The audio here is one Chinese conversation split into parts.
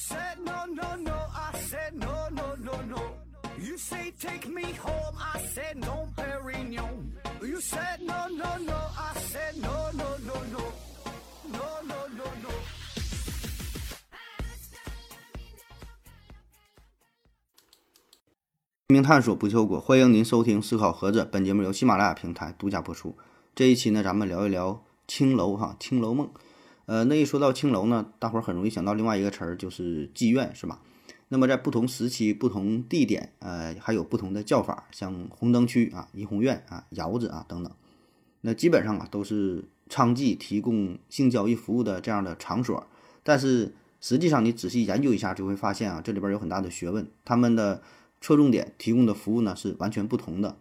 said no, no, no, I said no, no, no, no. You say take me home, I said no, Perignon. You said no, no, no, I said no, no, no, no. No, no, no, no. 生命探索不求果，欢迎您收听思考盒子。本节目由喜马拉雅平台独家播出。这一期呢，咱们聊一聊青楼哈，青楼梦。呃，那一说到青楼呢，大伙儿很容易想到另外一个词儿，就是妓院，是吧？那么在不同时期、不同地点，呃，还有不同的叫法，像红灯区啊、怡红院啊、窑子啊等等。那基本上啊，都是娼妓提供性交易服务的这样的场所。但是实际上，你仔细研究一下，就会发现啊，这里边有很大的学问。他们的侧重点提供的服务呢是完全不同的。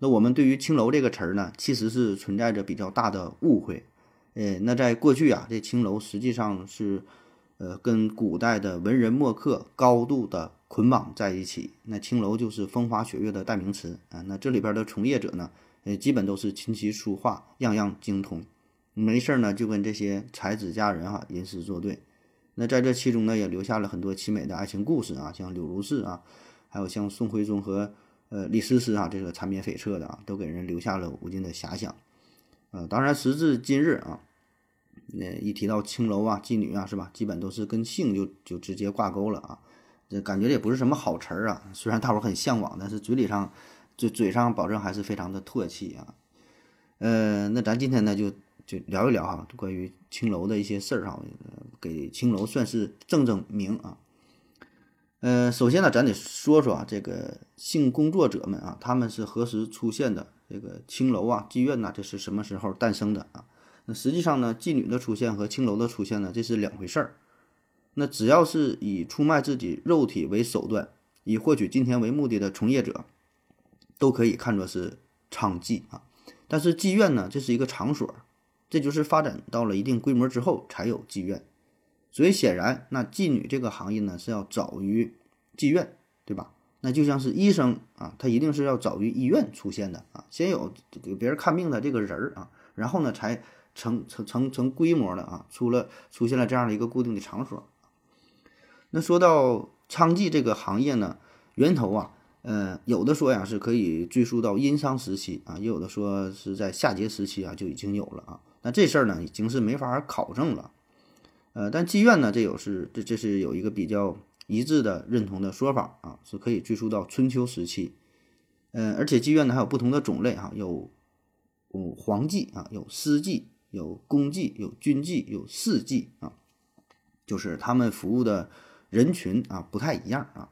那我们对于青楼这个词儿呢，其实是存在着比较大的误会。呃，那在过去啊，这青楼实际上是，呃，跟古代的文人墨客高度的捆绑在一起。那青楼就是风花雪月的代名词啊。那这里边的从业者呢，呃，基本都是琴棋书画样样精通，没事儿呢就跟这些才子佳人哈吟诗作对。那在这其中呢，也留下了很多凄美的爱情故事啊，像柳如是啊，还有像宋徽宗和呃李师师啊，这个缠绵悱恻的啊，都给人留下了无尽的遐想。呃，当然，时至今日啊，那一提到青楼啊、妓女啊，是吧？基本都是跟性就就直接挂钩了啊。这感觉也不是什么好词儿啊。虽然大伙儿很向往，但是嘴里上嘴嘴上保证还是非常的唾弃啊。呃，那咱今天呢，就就聊一聊哈，关于青楼的一些事儿哈，给青楼算是正正名啊。呃，首先呢，咱得说说啊，这个性工作者们啊，他们是何时出现的？这个青楼啊、妓院呐，这是什么时候诞生的啊？那实际上呢，妓女的出现和青楼的出现呢，这是两回事儿。那只要是以出卖自己肉体为手段，以获取金钱为目的的从业者，都可以看作是娼妓啊。但是妓院呢，这是一个场所，这就是发展到了一定规模之后才有妓院。所以显然，那妓女这个行业呢，是要早于妓院，对吧？那就像是医生啊，他一定是要早于医院出现的啊，先有给别人看病的这个人儿啊，然后呢才成成成成规模的啊，出了出现了这样的一个固定的场所。那说到娼妓这个行业呢，源头啊，呃，有的说呀是可以追溯到殷商时期啊，也有的说是在夏桀时期啊就已经有了啊。那这事儿呢已经是没法考证了，呃，但妓院呢这有是这这是有一个比较。一致的认同的说法啊，是可以追溯到春秋时期。嗯，而且妓院呢还有不同的种类哈，有有皇妓啊，有私妓，有公妓，有军妓，有士妓啊，就是他们服务的人群啊不太一样啊。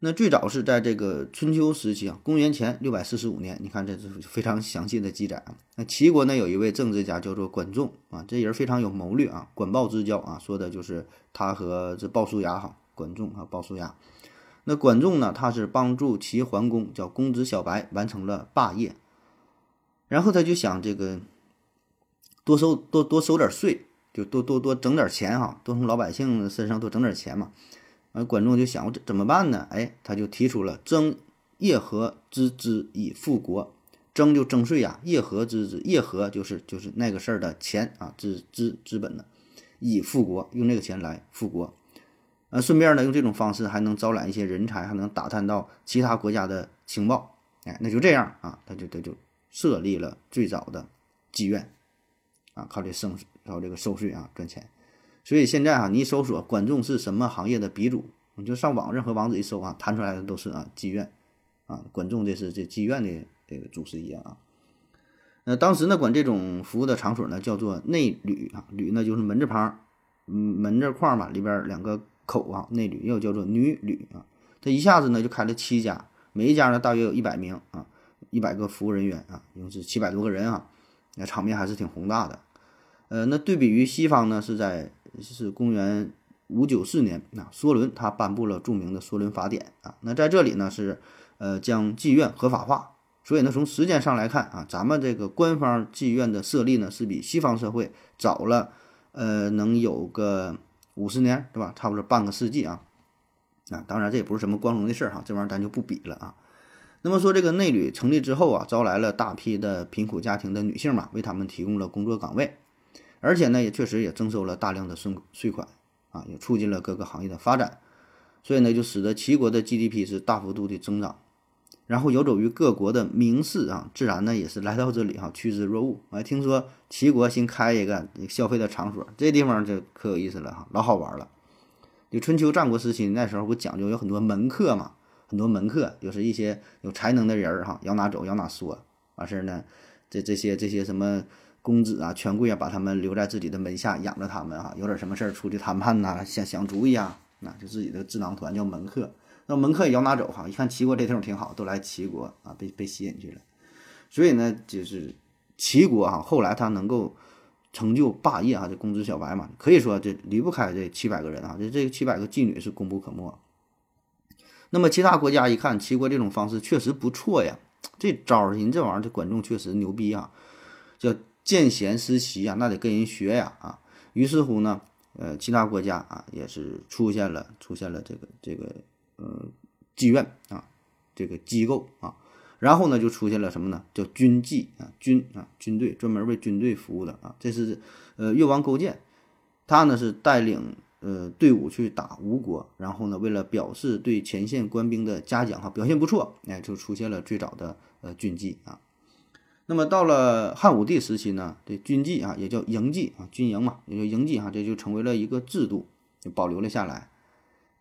那最早是在这个春秋时期啊，公元前六百四十五年，你看这是非常详细的记载啊。那齐国呢有一位政治家叫做管仲啊，这人非常有谋略啊，管鲍之交啊，说的就是他和这鲍叔牙哈。管仲啊，鲍叔牙。那管仲呢？他是帮助齐桓公叫公子小白完成了霸业，然后他就想这个多收多多收点税，就多多多整点钱哈，多从老百姓身上多整点钱嘛。完，管仲就想我怎么办呢？哎，他就提出了征叶和之资以富国。征就征税呀，叶和之资，叶和就是就是那个事儿的钱啊，资资资本的，以富国，用这个钱来富国。呃，顺便呢，用这种方式还能招揽一些人才，还能打探到其他国家的情报。哎，那就这样啊，他就他就设立了最早的妓院，啊，靠这收靠这个收税啊赚钱。所以现在啊，你一搜索管仲是什么行业的鼻祖，你就上网任何网址一搜啊，弹出来的都是啊妓院，啊，管仲这是这妓院的这个祖师爷啊。那当时呢，管这种服务的场所呢叫做内旅啊，旅呢就是门字旁，嗯，门字框嘛，里边两个。口啊，内旅又叫做女旅啊，他一下子呢就开了七家，每一家呢大约有一百名啊，一百个服务人员啊，一共是七百多个人啊，那场面还是挺宏大的。呃，那对比于西方呢，是在是公元五九四年啊，梭伦他颁布了著名的梭伦法典啊，那在这里呢是呃将妓院合法化，所以呢从时间上来看啊，咱们这个官方妓院的设立呢是比西方社会早了呃能有个。五十年，对吧？差不多半个世纪啊，啊，当然这也不是什么光荣的事儿哈，这玩意儿咱就不比了啊。那么说这个内旅成立之后啊，招来了大批的贫苦家庭的女性嘛，为他们提供了工作岗位，而且呢，也确实也征收了大量的税税款。啊，也促进了各个行业的发展，所以呢，就使得齐国的 GDP 是大幅度的增长。然后游走于各国的名士啊，自然呢也是来到这里哈，趋之若鹜。哎，听说齐国新开一个消费的场所，这地方就可有意思了哈，老好玩了。就春秋战国时期那时候不讲究有很多门客嘛，很多门客就是一些有才能的人儿哈，要哪走要哪说，完事儿呢，这这些这些什么公子啊、权贵啊，把他们留在自己的门下养着他们啊，有点什么事儿出去谈判呐、想想主意啊，那就自己的智囊团叫门客。那门客也要拿走哈，一看齐国这地方挺好，都来齐国啊，被被吸引去了。所以呢，就是齐国哈，后来他能够成就霸业哈，这公子小白嘛，可以说这离不开这七百个人啊，这这七百个妓女是功不可没。那么其他国家一看齐国这种方式确实不错呀，这招儿人这玩意儿这管仲确实牛逼啊，叫见贤思齐啊，那得跟人学呀啊。于是乎呢，呃，其他国家啊也是出现了出现了这个这个。呃，妓院啊，这个机构啊，然后呢，就出现了什么呢？叫军纪啊，军啊，军队专门为军队服务的啊。这是呃，越王勾践，他呢是带领呃队伍去打吴国，然后呢，为了表示对前线官兵的嘉奖哈，表现不错，哎，就出现了最早的呃军纪啊。那么到了汉武帝时期呢，这军纪啊也叫营纪啊，军营嘛，也叫营纪哈，这就成为了一个制度，就保留了下来。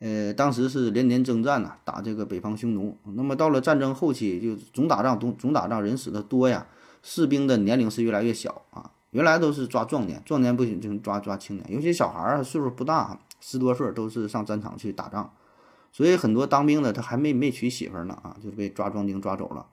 呃，当时是连年征战呐，打这个北方匈奴。那么到了战争后期，就总打仗，总总打仗，人死的多呀，士兵的年龄是越来越小啊。原来都是抓壮年，壮年不行就抓抓青年，尤其小孩儿岁数不大，十多岁都是上战场去打仗。所以很多当兵的他还没没娶媳妇呢啊，就被抓壮丁抓走了。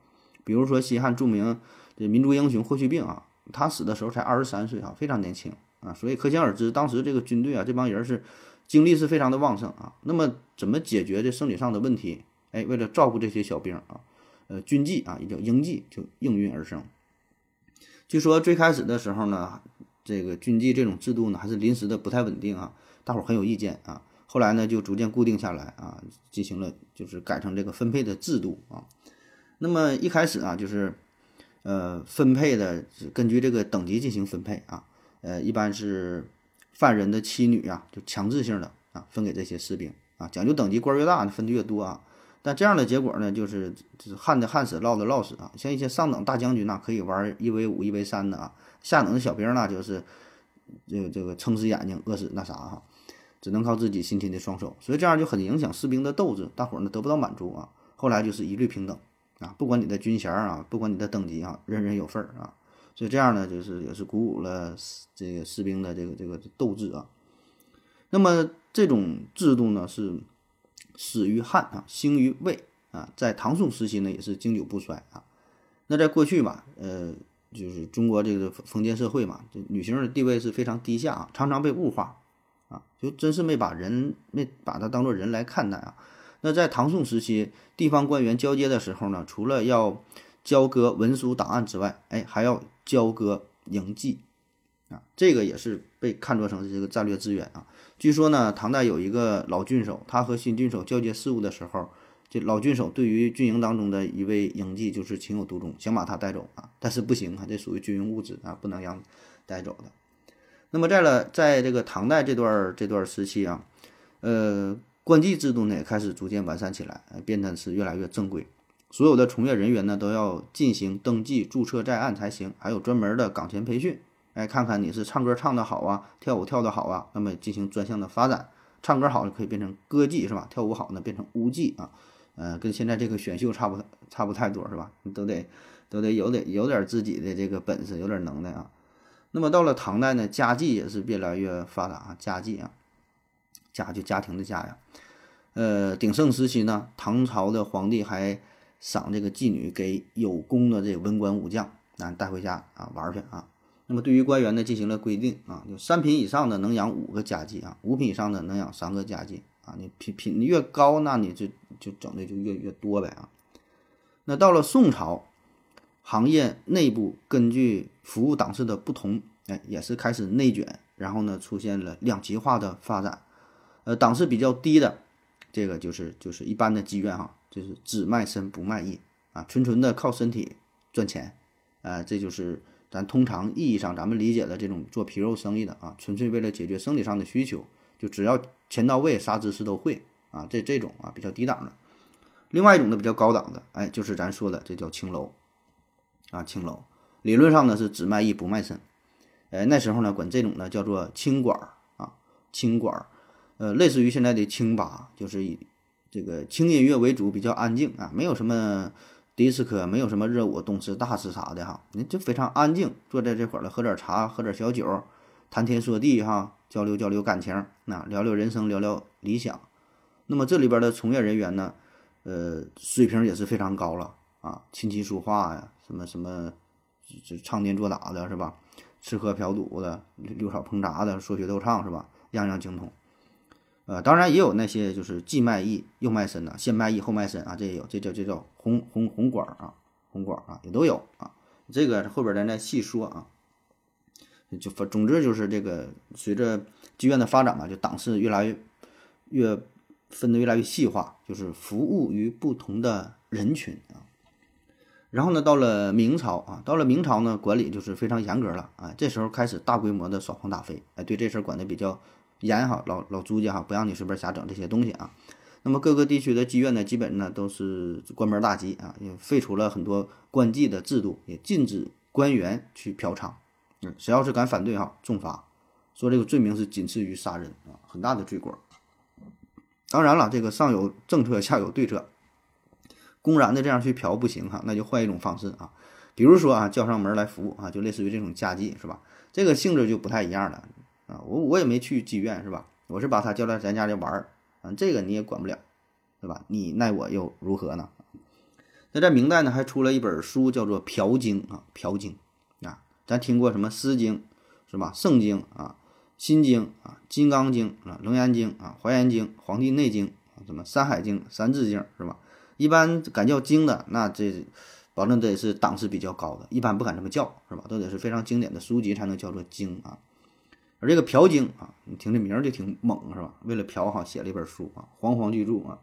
比如说西汉著名的民族英雄霍去病啊，他死的时候才二十三岁啊，非常年轻啊。所以可想而知，当时这个军队啊，这帮人是。精力是非常的旺盛啊，那么怎么解决这生理上的问题？哎，为了照顾这些小兵啊，呃，军纪啊，也叫营纪，就应运而生。据说最开始的时候呢，这个军纪这种制度呢，还是临时的，不太稳定啊，大伙儿很有意见啊。后来呢，就逐渐固定下来啊，进行了就是改成这个分配的制度啊。那么一开始啊，就是呃分配的根据这个等级进行分配啊，呃，一般是。犯人的妻女啊，就强制性的啊分给这些士兵啊，讲究等级，官越大分的越多啊。但这样的结果呢，就是就是旱的旱死，涝的涝死啊。像一些上等大将军呐，可以玩一 v 五、一 v 三的啊；下等的小兵那就是这个这个撑死眼睛，饿死那啥哈，只能靠自己辛勤的双手。所以这样就很影响士兵的斗志，大伙儿呢得不到满足啊。后来就是一律平等啊，不管你的军衔啊，不管你的等级啊，人人有份儿啊。所以这样呢，就是也是鼓舞了这个士兵的这个这个斗志啊。那么这种制度呢，是始于汉啊，兴于魏啊，在唐宋时期呢，也是经久不衰啊。那在过去嘛，呃，就是中国这个封建社会嘛，这女性的地位是非常低下啊，常常被物化啊，就真是没把人没把她当做人来看待啊。那在唐宋时期，地方官员交接的时候呢，除了要交割文书档案之外，哎，还要交割营妓，啊，这个也是被看作成是这个战略资源啊。据说呢，唐代有一个老郡守，他和新郡守交接事务的时候，这老郡守对于军营当中的一位营妓就是情有独钟，想把他带走啊，但是不行啊，这属于军用物质啊，不能让带走的。那么在了，在这个唐代这段这段时期啊，呃，官妓制度呢也开始逐渐完善起来，变得是越来越正规。所有的从业人员呢，都要进行登记注册在案才行，还有专门的岗前培训。哎，看看你是唱歌唱得好啊，跳舞跳得好啊，那么进行专项的发展。唱歌好就可以变成歌妓是吧？跳舞好呢变成舞妓啊。呃，跟现在这个选秀差不差不太多是吧？你都得都得有点有点自己的这个本事，有点能耐啊。那么到了唐代呢，家妓也是越来越发达啊，家妓啊，家就家庭的家呀。呃，鼎盛时期呢，唐朝的皇帝还。赏这个妓女给有功的这文官武将啊带回家啊玩去啊。那么对于官员呢进行了规定啊，就三品以上的能养五个家妓啊，五品以上的能养三个家妓啊。你品品越高，那你就就整的就越越多呗啊。那到了宋朝，行业内部根据服务档次的不同，哎，也是开始内卷，然后呢出现了两极化的发展。呃，档次比较低的，这个就是就是一般的妓院哈。就是只卖身不卖艺啊，纯纯的靠身体赚钱，啊，这就是咱通常意义上咱们理解的这种做皮肉生意的啊，纯粹为了解决生理上的需求，就只要钱到位，啥姿势都会啊，这这种啊比较低档的。另外一种呢比较高档的，哎，就是咱说的这叫青楼啊，青楼。理论上呢是只卖艺不卖身，哎，那时候呢管这种呢叫做清馆儿啊，清馆儿，呃，类似于现在的清吧，就是以这个轻音乐为主，比较安静啊，没有什么迪斯科，没有什么热舞、动次大次啥的哈，你就非常安静，坐在这块儿了，喝点茶，喝点小酒，谈天说地哈，交流交流感情，那聊聊人生，聊聊理想。那么这里边的从业人员呢？呃，水平也是非常高了啊，琴棋书画呀，什么什么，这唱念做打的是吧？吃喝嫖赌的，溜草烹炸的，说学逗唱是吧？样样精通。呃，当然也有那些就是既卖艺又卖身的，先卖艺后卖身啊，这也有，这叫这叫红红红馆啊，红馆啊也都有啊。这个后边咱再细说啊。就反总之就是这个，随着剧院的发展嘛，就档次越来越越。分得越来越细化，就是服务于不同的人群啊。然后呢，到了明朝啊，到了明朝呢，管理就是非常严格了啊。这时候开始大规模的耍黄打非，哎，对这事儿管得比较严哈，老老朱家哈，不让你随便瞎整这些东西啊。那么各个地区的妓院呢，基本呢都是关门大吉啊，也废除了很多官妓的制度，也禁止官员去嫖娼。嗯，谁要是敢反对哈，重罚，说这个罪名是仅次于杀人啊，很大的罪过。当然了，这个上有政策，下有对策。公然的这样去嫖不行哈，那就换一种方式啊，比如说啊，叫上门来服务啊，就类似于这种家妓是吧？这个性质就不太一样了啊。我我也没去妓院是吧？我是把他叫来咱家里玩儿啊，这个你也管不了，对吧？你奈我又如何呢？那在明代呢，还出了一本书叫做《嫖经》啊，《嫖经》啊，咱听过什么《诗经》是吧？《圣经》啊。心经啊，金刚经啊，楞严经啊，华严经，黄帝内经啊，什么山海经、三字经是吧？一般敢叫经的，那这保证得是档次比较高的，一般不敢这么叫是吧？都得是非常经典的书籍才能叫做经啊。而这个嫖经啊，你听这名儿就挺猛是吧？为了嫖哈，写了一本书啊，煌煌巨著啊。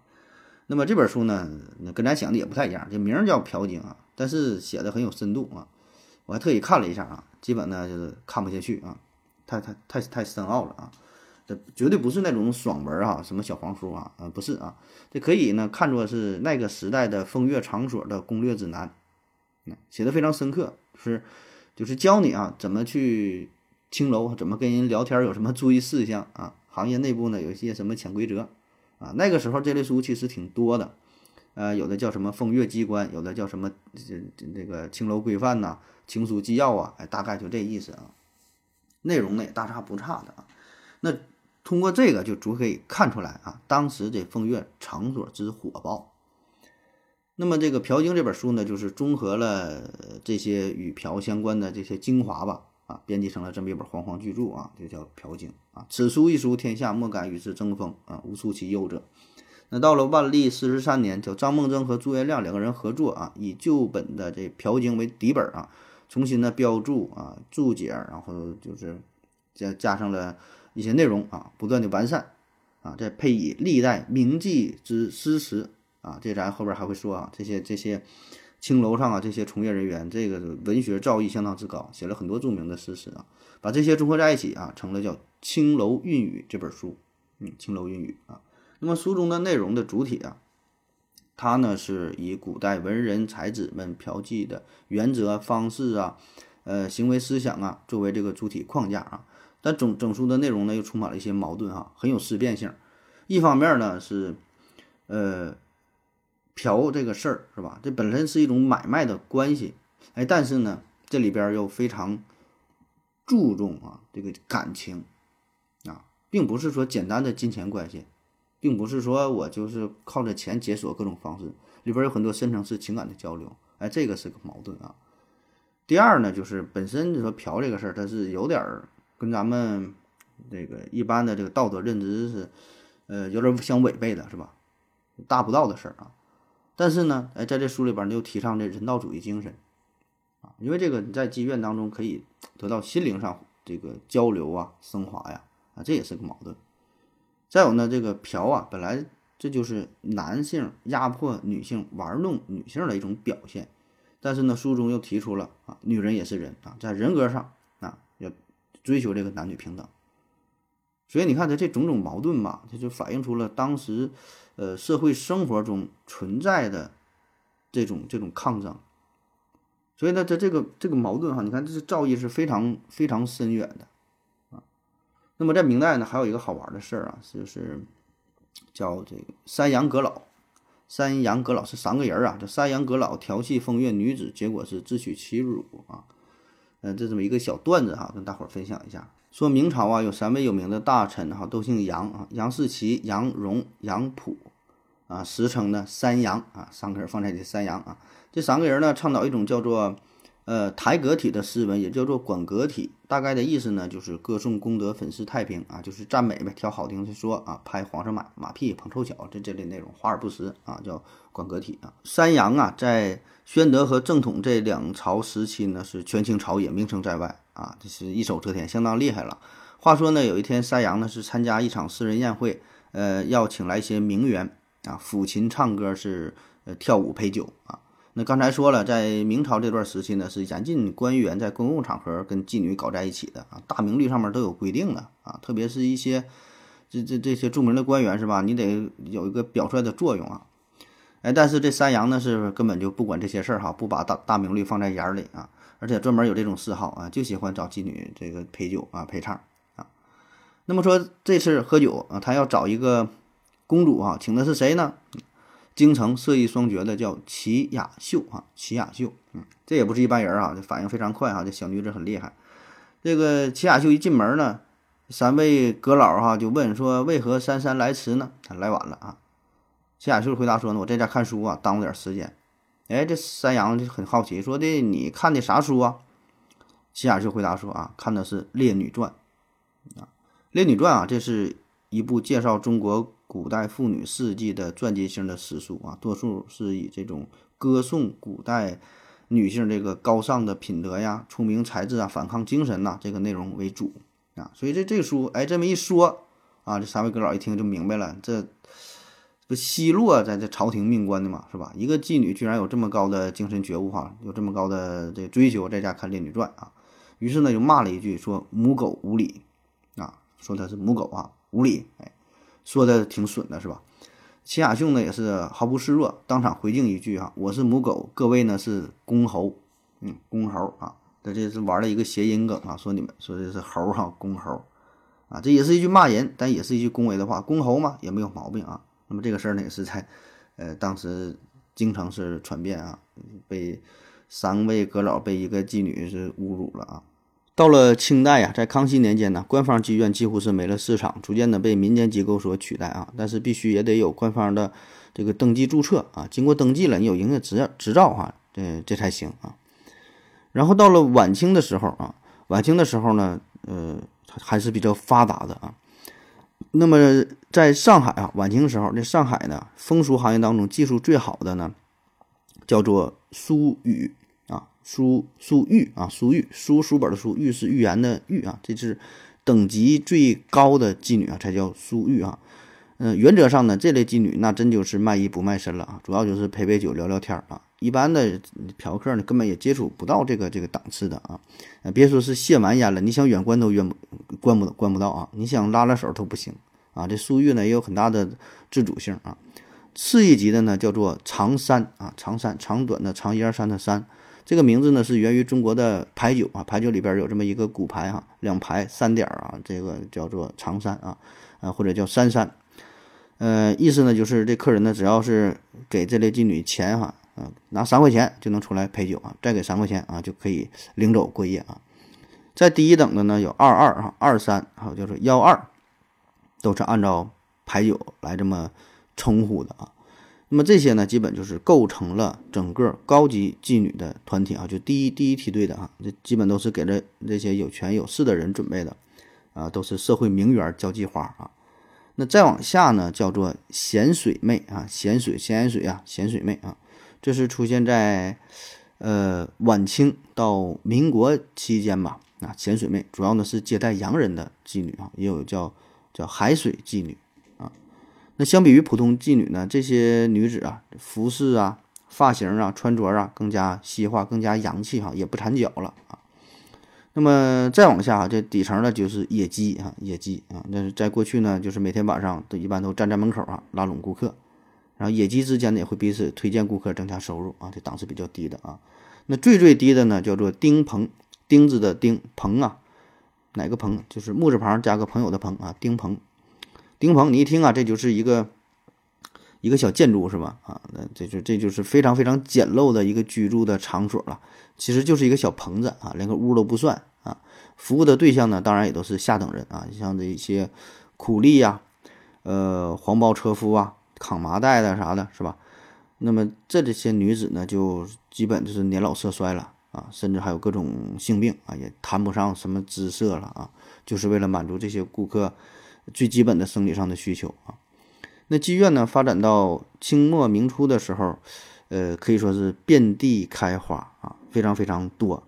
那么这本书呢，那跟咱想的也不太一样，这名儿叫嫖经啊，但是写的很有深度啊。我还特意看了一下啊，基本呢就是看不下去啊。太太太太深奥了啊！这绝对不是那种爽文啊，什么小黄书啊，啊不是啊，这可以呢看作是那个时代的风月场所的攻略指南，写的非常深刻，是就是教你啊怎么去青楼，怎么跟人聊天，有什么注意事项啊，行业内部呢有一些什么潜规则啊。那个时候这类书其实挺多的，呃，有的叫什么风月机关，有的叫什么这这这个青楼规范呐，情书纪要啊，哎，大概就这意思啊。内容呢也大差不差的啊，那通过这个就足可以看出来啊，当时这风月场所之火爆。那么这个《嫖经》这本书呢，就是综合了这些与嫖相关的这些精华吧，啊，编辑成了这么一本煌煌巨著啊，就叫《朴经》啊。此书一书，天下莫敢与之争锋啊，无出其右者。那到了万历四十三年，叫张梦征和朱元亮两个人合作啊，以旧本的这《朴经》为底本啊。重新的标注啊，注解，然后就是加加上了一些内容啊，不断的完善啊，再配以历代名妓之诗词啊，这咱后边还会说啊，这些这些青楼上啊，这些从业人员，这个文学造诣相当之高，写了很多著名的诗词啊，把这些综合在一起啊，成了叫《青楼韵语》这本书，嗯，《青楼韵语》啊，那么书中的内容的主体啊。它呢是以古代文人才子们嫖妓的原则方式啊，呃行为思想啊作为这个主体框架啊，但整整书的内容呢又充满了一些矛盾哈，很有思辨性。一方面呢是，呃，嫖这个事儿是吧？这本身是一种买卖的关系，哎，但是呢这里边又非常注重啊这个感情啊，并不是说简单的金钱关系。并不是说我就是靠着钱解锁各种方式，里边有很多深层次情感的交流，哎，这个是个矛盾啊。第二呢，就是本身你说嫖这个事儿，它是有点儿跟咱们这个一般的这个道德认知是，呃，有点相违背的，是吧？达不到的事儿啊。但是呢，哎，在这书里边又提倡这人道主义精神啊，因为这个你在妓院当中可以得到心灵上这个交流啊、升华呀，啊，这也是个矛盾。再有呢，这个嫖啊，本来这就是男性压迫女性、玩弄女性的一种表现，但是呢，书中又提出了啊，女人也是人啊，在人格上啊，要追求这个男女平等所以你看他这种种矛盾吧，它就反映出了当时，呃，社会生活中存在的这种这种抗争。所以呢，它这个这个矛盾哈，你看这是造诣是非常非常深远的啊。那么在明代呢，还有一个好玩的事儿啊，就是叫这个三阳阁老。三阳阁老是三个人啊，这三阳阁老调戏风月女子，结果是自取其辱啊。嗯，这这么一个小段子哈，跟大伙儿分享一下。说明朝啊，有三位有名的大臣哈，都姓杨啊，杨士奇、杨荣、杨溥啊，实称呢三杨啊，三个人放在一起三杨啊。这三个人呢，倡导一种叫做。呃，台阁体的诗文也叫做馆阁体，大概的意思呢，就是歌颂功德、粉饰太平啊，就是赞美呗，挑好听的说啊，拍皇上马马屁、捧臭脚，这这类内容，华而不实啊，叫馆阁体啊。三杨啊，在宣德和正统这两朝时期呢，是权倾朝野，名声在外啊，这是一手遮天，相当厉害了。话说呢，有一天山阳呢是参加一场私人宴会，呃，要请来一些名媛啊，抚琴唱歌，是呃跳舞陪酒啊。那刚才说了，在明朝这段时期呢，是严禁官员在公共场合跟妓女搞在一起的啊，大明律上面都有规定的啊，特别是一些这这这些著名的官员是吧？你得有一个表率的作用啊。哎，但是这三阳呢是根本就不管这些事儿哈，不把大大明律放在眼里啊，而且专门有这种嗜好啊，就喜欢找妓女这个陪酒啊陪唱啊。那么说这次喝酒啊，他要找一个公主啊，请的是谁呢？京城色艺双绝的叫齐雅秀啊，齐雅秀，嗯，这也不是一般人啊，这反应非常快哈，这小女子很厉害。这个齐雅秀一进门呢，三位阁老哈就问说：“为何姗姗来迟呢？”他来晚了啊。齐雅秀回答说：“呢，我在家看书啊，耽误点时间。”哎，这三阳就很好奇，说的你看的啥书啊？齐雅秀回答说：“啊，看的是《列女传》啊，《列女传》啊，这是一部介绍中国。”古代妇女事迹的传记性的史书啊，多数是以这种歌颂古代女性这个高尚的品德呀、聪明才智啊、反抗精神呐这个内容为主啊。所以这这个书，哎，这么一说啊，这三位阁老一听就明白了，这不奚落在这朝廷命官的嘛，是吧？一个妓女居然有这么高的精神觉悟哈，有这么高的这追求，在家看《列女传》啊。于是呢，就骂了一句说母狗无礼啊，说她是母狗啊，无礼，哎。说的挺损的是吧？齐雅秀呢也是毫不示弱，当场回敬一句啊：“我是母狗，各位呢是公猴，嗯，公猴啊。”这这是玩了一个谐音梗啊，说你们说的是猴哈，公猴啊，这也是一句骂人，但也是一句恭维的话，公猴嘛也没有毛病啊。那么这个事儿呢也是在呃当时京城是传遍啊，被三位阁老被一个妓女是侮辱了啊。到了清代呀，在康熙年间呢，官方妓院几乎是没了市场，逐渐的被民间机构所取代啊。但是必须也得有官方的这个登记注册啊，经过登记了，你有营业执执照哈，这这才行啊。然后到了晚清的时候啊，晚清的时候呢，呃，还是比较发达的啊。那么在上海啊，晚清时候，这上海呢，风俗行业当中技术最好的呢，叫做书语。书书玉啊，书玉书书本的书玉是预言的玉啊，这是等级最高的妓女啊，才叫书玉啊。嗯，原则上呢，这类妓女那真就是卖艺不卖身了啊，主要就是陪陪酒聊聊天啊。一般的嫖客呢，根本也接触不到这个这个档次的啊。别说是卸完烟了，你想远观都远不观不观不到啊，你想拉拉手都不行啊。这苏玉呢也有很大的自主性啊。次一级的呢叫做长衫啊，长衫长短的长一二三的三。这个名字呢是源于中国的牌九啊，牌九里边有这么一个骨牌哈，两排三点啊，这个叫做长三啊，啊或者叫三三，呃，意思呢就是这客人呢只要是给这类妓女钱哈，啊拿三块钱就能出来陪酒啊，再给三块钱啊就可以领走过夜啊。在第一等的呢有二二啊，二三还有叫做幺二，都是按照牌九来这么称呼的啊。那么这些呢，基本就是构成了整个高级妓女的团体啊，就第一第一梯队的啊，这基本都是给了这些有权有势的人准备的，啊，都是社会名媛交际花啊。那再往下呢，叫做咸水妹啊，咸水咸盐水啊，咸水妹啊，这是出现在呃晚清到民国期间吧啊，潜水妹主要呢是接待洋人的妓女啊，也有叫叫海水妓女啊。那相比于普通妓女呢，这些女子啊，服饰啊、发型啊、穿着啊更加西化，更加洋气哈，也不缠脚了啊。那么再往下，啊这底层呢就是野鸡啊，野鸡啊。那是在过去呢，就是每天晚上都一般都站在门口啊，拉拢顾客。然后野鸡之间呢也会彼此推荐顾客，增加收入啊。这档次比较低的啊。那最最低的呢叫做丁棚，钉子的钉，棚啊，哪个棚？就是木字旁加个朋友的朋啊，丁棚。丁棚，你一听啊，这就是一个一个小建筑是吧？啊，那这就这就是非常非常简陋的一个居住的场所了。其实就是一个小棚子啊，连个屋都不算啊。服务的对象呢，当然也都是下等人啊，像这一些苦力呀、呃黄包车夫啊、扛麻袋的啥的，是吧？那么这这些女子呢，就基本就是年老色衰了啊，甚至还有各种性病啊，也谈不上什么姿色了啊，就是为了满足这些顾客最基本的生理上的需求啊。那妓院呢，发展到清末明初的时候，呃，可以说是遍地开花啊。非常非常多，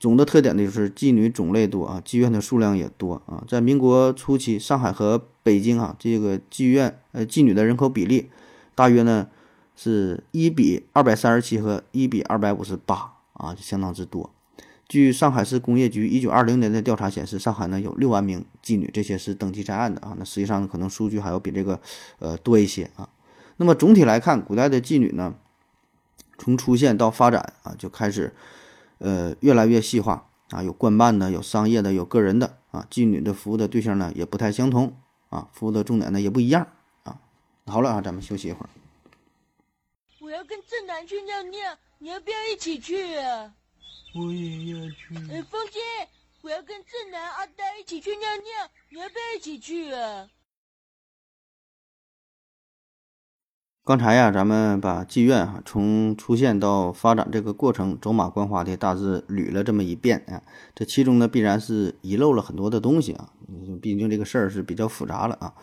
总的特点呢就是妓女种类多啊，妓院的数量也多啊。在民国初期，上海和北京啊，这个妓院呃妓女的人口比例大约呢是一比二百三十七和一比二百五十八啊，就相当之多。据上海市工业局一九二零年的调查显示，上海呢有六万名妓女，这些是登记在案的啊。那实际上可能数据还要比这个呃多一些啊。那么总体来看，古代的妓女呢。从出现到发展啊，就开始，呃，越来越细化啊，有官办的，有商业的，有个人的啊。妓女的服务的对象呢，也不太相同啊，服务的重点呢也不一样啊。好了啊，咱们休息一会儿。我要跟正南去尿尿，你要不要一起去啊？我也要去。哎，风姐，我要跟正南、阿呆一起去尿尿，你要不要一起去啊？刚才呀，咱们把妓院哈从出现到发展这个过程走马观花的大致捋了这么一遍啊，这其中呢必然是遗漏了很多的东西啊，毕竟这个事儿是比较复杂了啊。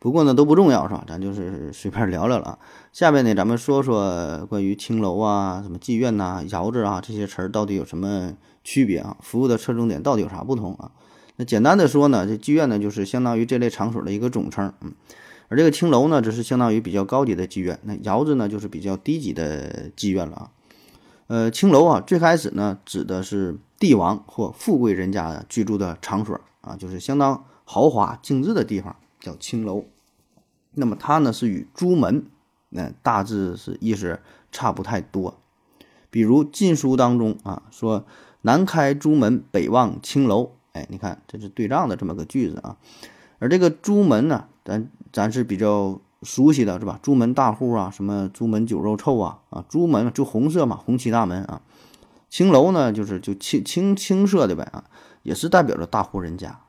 不过呢都不重要是吧？咱就是随便聊聊了啊。下面呢咱们说说关于青楼啊、什么妓院呐、窑子啊这些词儿到底有什么区别啊？服务的侧重点到底有啥不同啊？那简单的说呢，这妓院呢就是相当于这类场所的一个总称，嗯。而这个青楼呢，只是相当于比较高级的妓院，那窑子呢，就是比较低级的妓院了啊。呃，青楼啊，最开始呢，指的是帝王或富贵人家居住的场所啊，就是相当豪华精致的地方，叫青楼。那么它呢，是与朱门那大致是意思差不太多。比如《晋书》当中啊，说南开朱门，北望青楼，哎，你看这是对仗的这么个句子啊。而这个朱门呢，咱。咱是比较熟悉的是吧？朱门大户啊，什么朱门酒肉臭啊啊，朱门就红色嘛，红旗大门啊。青楼呢，就是就青青青色的呗啊，也是代表着大户人家。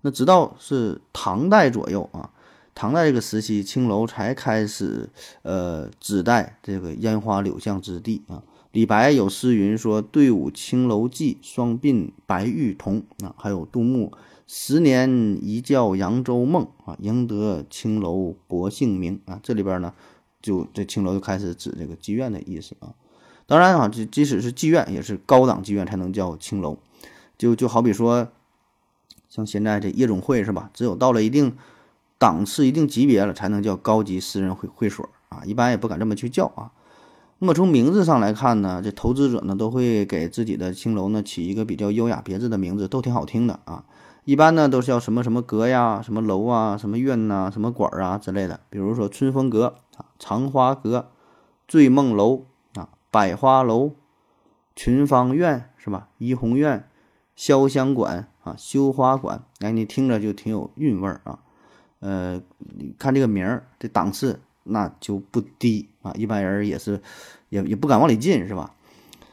那直到是唐代左右啊，唐代这个时期，青楼才开始呃指代这个烟花柳巷之地啊。李白有诗云说：“对舞青楼妓，双鬓白玉瞳。”啊，还有杜牧。十年一觉扬州梦啊，赢得青楼薄幸名啊。这里边呢，就这青楼就开始指这个妓院的意思啊。当然啊，这即使是妓院，也是高档妓院才能叫青楼。就就好比说，像现在这夜总会是吧？只有到了一定档次、一定级别了，才能叫高级私人会会所啊。一般也不敢这么去叫啊。那么从名字上来看呢，这投资者呢都会给自己的青楼呢起一个比较优雅别致的名字，都挺好听的啊。一般呢都是叫什么什么阁呀、什么楼啊、什么院呐、什么馆啊之类的。比如说春风阁啊、长花阁、醉梦楼啊、百花楼、群芳院是吧？怡红院、潇湘馆啊、羞花馆，哎，你听着就挺有韵味儿啊。呃，你看这个名儿，这档次那就不低啊，一般人也是也也不敢往里进是吧？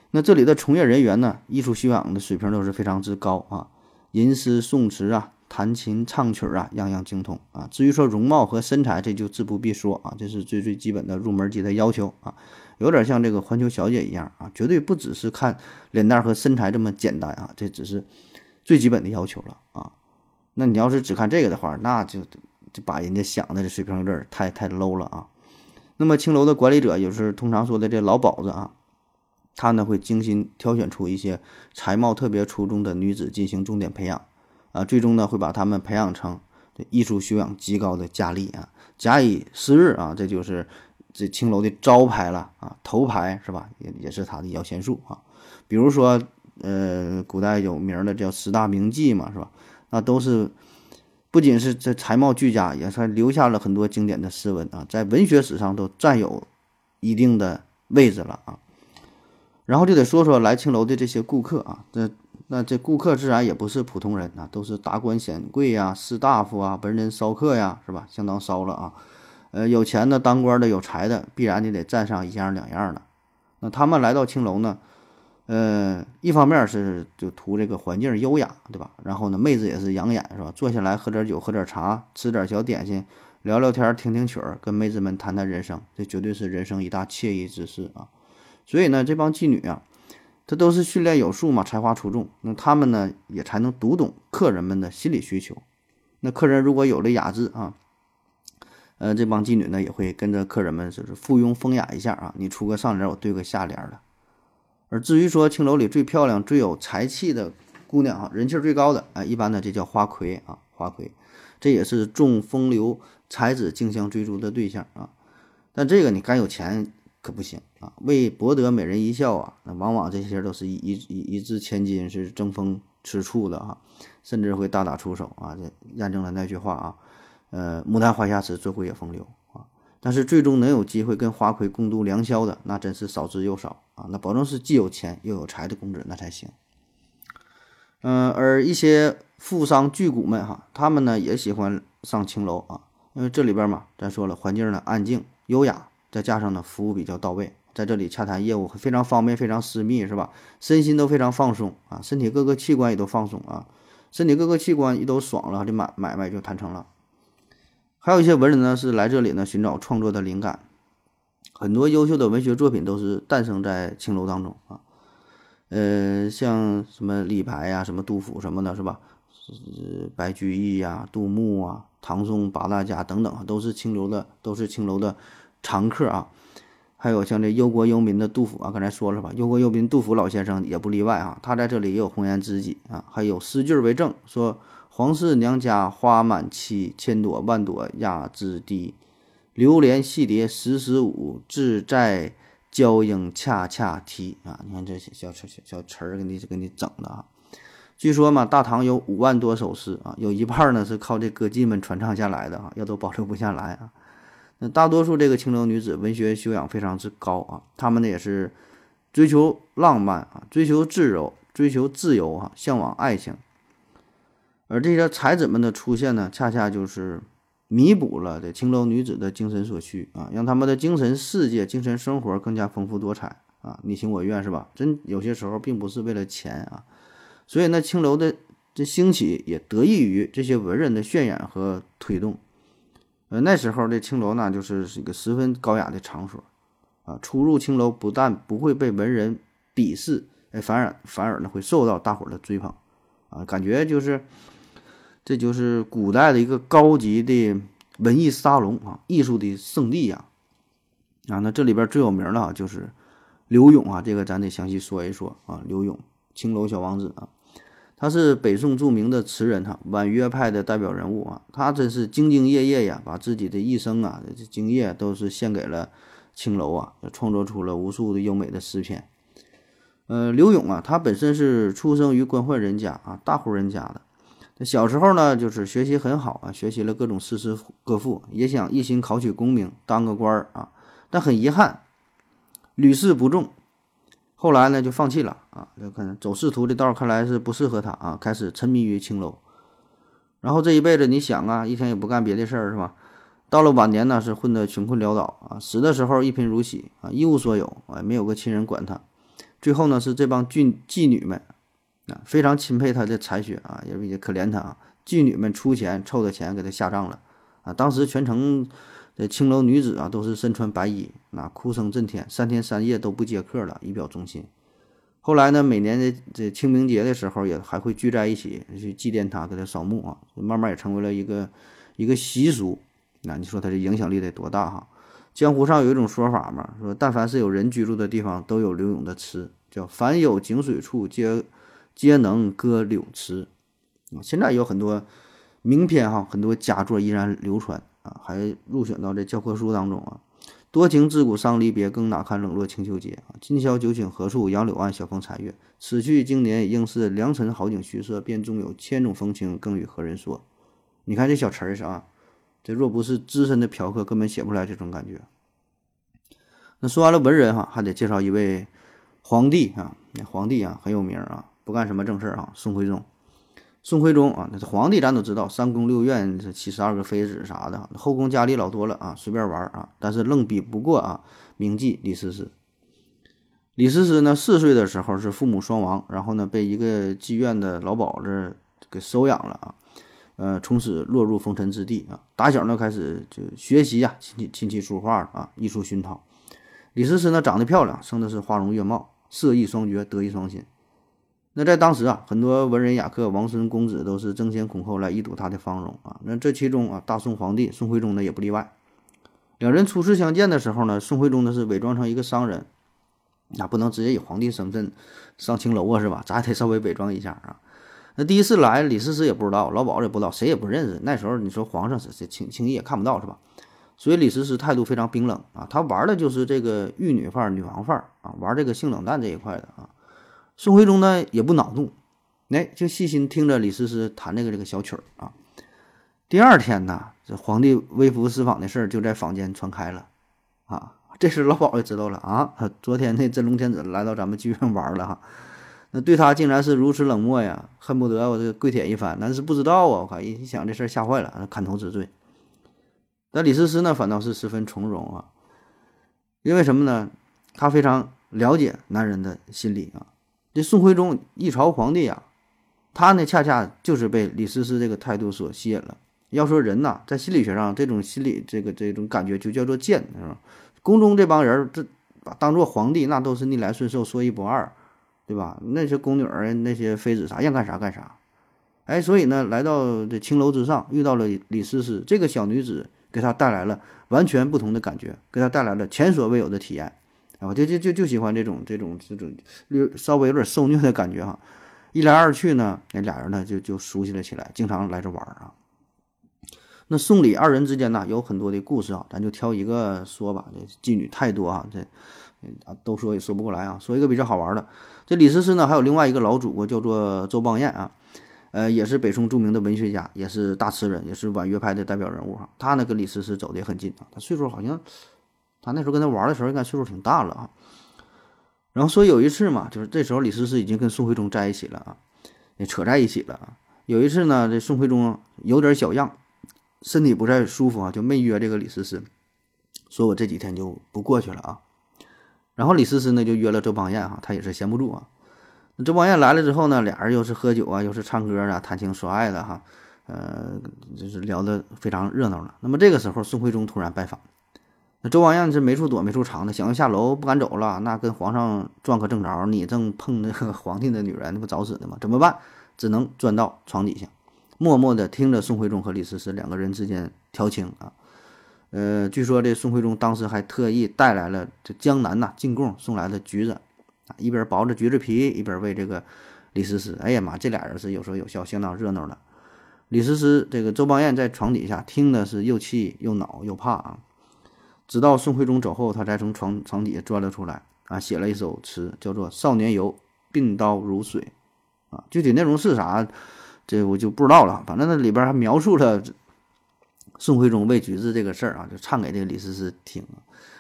那这里的从业人员呢，艺术修养的水平都是非常之高啊。吟诗诵词啊，弹琴唱曲啊，样样精通啊。至于说容貌和身材，这就自不必说啊，这是最最基本的入门级的要求啊。有点像这个环球小姐一样啊，绝对不只是看脸蛋和身材这么简单啊，这只是最基本的要求了啊。那你要是只看这个的话，那就就把人家想的这水平有点太太 low 了啊。那么青楼的管理者，也是通常说的这老鸨子啊。他呢会精心挑选出一些才貌特别出众的女子进行重点培养，啊，最终呢会把她们培养成艺术修养极高的佳丽啊。假以时日啊，这就是这青楼的招牌了啊，头牌是吧？也也是他的摇钱树啊。比如说呃，古代有名的叫十大名妓嘛，是吧？那都是不仅是这才貌俱佳，也是留下了很多经典的诗文啊，在文学史上都占有一定的位置了啊。然后就得说说来青楼的这些顾客啊，这那这顾客自然也不是普通人啊，都是达官显贵呀、士大夫啊、文人骚客呀，是吧？相当骚了啊。呃，有钱的、当官的、有财的，必然你得占上一样两样的。那他们来到青楼呢？呃，一方面是就图这个环境优雅，对吧？然后呢，妹子也是养眼，是吧？坐下来喝点酒，喝点茶，吃点小点心，聊聊天，听听曲儿，跟妹子们谈谈人生，这绝对是人生一大惬意之事啊！所以呢，这帮妓女啊，她都是训练有素嘛，才华出众，那她们呢也才能读懂客人们的心理需求。那客人如果有了雅致啊，呃，这帮妓女呢也会跟着客人们就是附庸风雅一下啊，你出个上联，我对个下联的。而至于说青楼里最漂亮、最有才气的姑娘啊，人气最高的，哎，一般呢这叫花魁啊，花魁，这也是众风流才子竞相追逐的对象啊。但这个你该有钱可不行啊，为博得美人一笑啊，那往往这些都是一一一一掷千金，是争风吃醋的哈，甚至会大打出手啊。这验证了那句话啊，呃，牡丹花下时，做鬼也风流啊。但是最终能有机会跟花魁共度良宵的，那真是少之又少啊！那保证是既有钱又有才的公子，那才行。嗯，而一些富商巨贾们哈，他们呢也喜欢上青楼啊，因为这里边嘛，咱说了，环境呢安静优雅，再加上呢服务比较到位，在这里洽谈业务非常方便，非常私密，是吧？身心都非常放松啊，身体各个器官也都放松啊，身体各个器官一都爽了，这买买卖就谈成了。还有一些文人呢，是来这里呢寻找创作的灵感，很多优秀的文学作品都是诞生在青楼当中啊。呃，像什么李白呀、什么杜甫什么的，是吧？是白居易呀、杜牧啊、唐宋八大家等等，都是青楼的，都是青楼的常客啊。还有像这忧国忧民的杜甫啊，刚才说了吧，忧国忧民杜甫老先生也不例外啊，他在这里也有红颜知己啊，还有诗句为证说。皇室娘家花满蹊，千朵万朵压枝低。流连戏蝶时时舞，自在娇莺恰恰啼。啊，你看这小小小小词儿，给你给你整的啊。据说嘛，大唐有五万多首诗啊，有一半呢是靠这歌妓们传唱下来的啊，要都保留不下来啊。那大多数这个青楼女子文学修养非常之高啊，她们呢也是追求浪漫啊，追求自由，追求自由啊，向往爱情。而这些才子们的出现呢，恰恰就是弥补了这青楼女子的精神所需啊，让他们的精神世界、精神生活更加丰富多彩啊，你情我愿是吧？真有些时候并不是为了钱啊，所以呢，青楼的这兴起也得益于这些文人的渲染和推动。呃，那时候的青楼呢，就是一个十分高雅的场所啊，出入青楼不但不会被文人鄙视，哎，反而反而呢会受到大伙儿的追捧啊，感觉就是。这就是古代的一个高级的文艺沙龙啊，艺术的圣地呀！啊，那这里边最有名的啊，就是刘永啊，这个咱得详细说一说啊。刘永，青楼小王子啊，他是北宋著名的词人哈，婉约派的代表人物啊。他真是兢兢业业呀，把自己的一生啊，这精业都是献给了青楼啊，创作出了无数的优美的诗篇。呃，刘永啊，他本身是出生于官宦人家啊，大户人家的。小时候呢，就是学习很好啊，学习了各种诗词歌赋，也想一心考取功名，当个官儿啊。但很遗憾，屡试不中。后来呢，就放弃了啊。就看走仕途的道，看来是不适合他啊。开始沉迷于青楼。然后这一辈子，你想啊，一天也不干别的事儿是吧？到了晚年呢，是混得穷困潦倒啊。死的时候一贫如洗啊，一无所有啊，没有个亲人管他。最后呢，是这帮妓妓女们啊。非常钦佩他的才学啊，也也可怜他啊。妓女们出钱凑的钱给他下葬了啊。当时全城这青楼女子啊，都是身穿白衣，那哭声震天，三天三夜都不接客了，以表忠心。后来呢，每年的这清明节的时候，也还会聚在一起去祭奠他，给他扫墓啊。慢慢也成为了一个一个习俗。那你说他这影响力得多大哈？江湖上有一种说法嘛，说但凡是有人居住的地方，都有刘永的词，叫“凡有井水处，皆”。皆能歌柳词！现在有很多名篇哈，很多佳作依然流传啊，还入选到这教科书当中啊。多情自古伤离别，更哪堪冷落清秋节啊！今宵酒醒何处？杨柳岸，晓风残月。此去经年，应是良辰好景虚设。便终有千种风情，更与何人说？你看这小词儿是啊，这若不是资深的嫖客，根本写不出来这种感觉。那说完了文人哈，还得介绍一位皇帝啊，皇帝啊很有名啊，不干什么正事儿啊，宋徽宗。宋徽宗啊，那是皇帝，咱都知道，三宫六院这七十二个妃子啥的，后宫佳丽老多了啊，随便玩啊。但是愣比不过啊，名妓李师师。李师师呢，四岁的时候是父母双亡，然后呢被一个妓院的老鸨子给收养了啊，呃，从此落入风尘之地啊。打小呢开始就学习呀，琴棋琴棋书画啊，艺术熏陶。李师师呢长得漂亮，生的是花容月貌，色艺双绝，德艺双馨。那在当时啊，很多文人雅客、王孙公子都是争先恐后来一睹她的芳容啊。那这其中啊，大宋皇帝宋徽宗呢也不例外。两人初次相见的时候呢，宋徽宗呢是伪装成一个商人，那不能直接以皇帝身份上青楼啊，是吧？咱还得稍微伪装一下啊。那第一次来，李师师也不知道，老鸨也不知道，谁也不认识。那时候你说皇上是谁，轻轻易也看不到，是吧？所以李师师态度非常冰冷啊，他玩的就是这个玉女范儿、女王范儿啊，玩这个性冷淡这一块的啊。宋徽宗呢也不恼怒，哎，就细心听着李师师弹这个这个小曲儿啊。第二天呢，这皇帝微服私访的事儿就在坊间传开了，啊，这时老鸨也知道了啊，昨天那真龙天子来到咱们剧院玩了哈，那对他竟然是如此冷漠呀，恨不得我这个跪舔一番，那是不知道啊，我靠，一想这事儿吓坏了，砍头之罪。但李师师呢反倒是十分从容啊，因为什么呢？他非常了解男人的心理啊。这宋徽宗一朝皇帝啊，他呢恰恰就是被李师师这个态度所吸引了。要说人呐，在心理学上，这种心理这个这种感觉就叫做贱，是吧？宫中这帮人，这把当做皇帝，那都是逆来顺受，说一不二，对吧？那些宫女儿、那些妃子，啥愿干啥干啥。哎，所以呢，来到这青楼之上，遇到了李师师这个小女子，给他带来了完全不同的感觉，给他带来了前所未有的体验。啊，就就就就喜欢这种这种这种略稍微有点受虐的感觉哈，一来二去呢，那俩人呢就就熟悉了起来，经常来这玩儿啊。那宋李二人之间呢有很多的故事啊，咱就挑一个说吧。这妓女太多啊，这啊都说也说不过来啊。说一个比较好玩的，这李师师呢还有另外一个老主顾叫做周邦彦啊，呃也是北宋著名的文学家，也是大词人，也是婉约派的代表人物哈。他呢跟李师师走的也很近啊，他岁数好像。他那时候跟他玩的时候，应该岁数挺大了啊。然后说有一次嘛，就是这时候李师师已经跟宋徽宗在一起了啊，也扯在一起了啊。有一次呢，这宋徽宗有点小恙，身体不太舒服啊，就没约这个李师师，说我这几天就不过去了啊。然后李师师呢就约了周邦彦哈，他也是闲不住啊。那周邦彦来了之后呢，俩人又是喝酒啊，又是唱歌啊，谈情说爱的哈，呃，就是聊得非常热闹了。那么这个时候，宋徽宗突然拜访。那周王燕是没处躲没处藏的，想要下楼不敢走了，那跟皇上撞个正着，你正碰那个皇帝的女人，那不找死的吗？怎么办？只能钻到床底下，默默地听着宋徽宗和李师师两个人之间调情啊。呃，据说这宋徽宗当时还特意带来了这江南呐进贡送来的橘子啊，一边剥着橘子皮，一边喂这个李师师。哎呀妈，这俩人是有说有笑，相当热闹了。李师师这个周邦彦在床底下听的是又气又恼又怕啊。直到宋徽宗走后，他才从床床底下钻了出来啊，写了一首词，叫做《少年游》，鬓刀如水，啊，具体内容是啥，这我就不知道了。反正那里边还描述了宋徽宗喂橘子这个事儿啊，就唱给这个李师师听。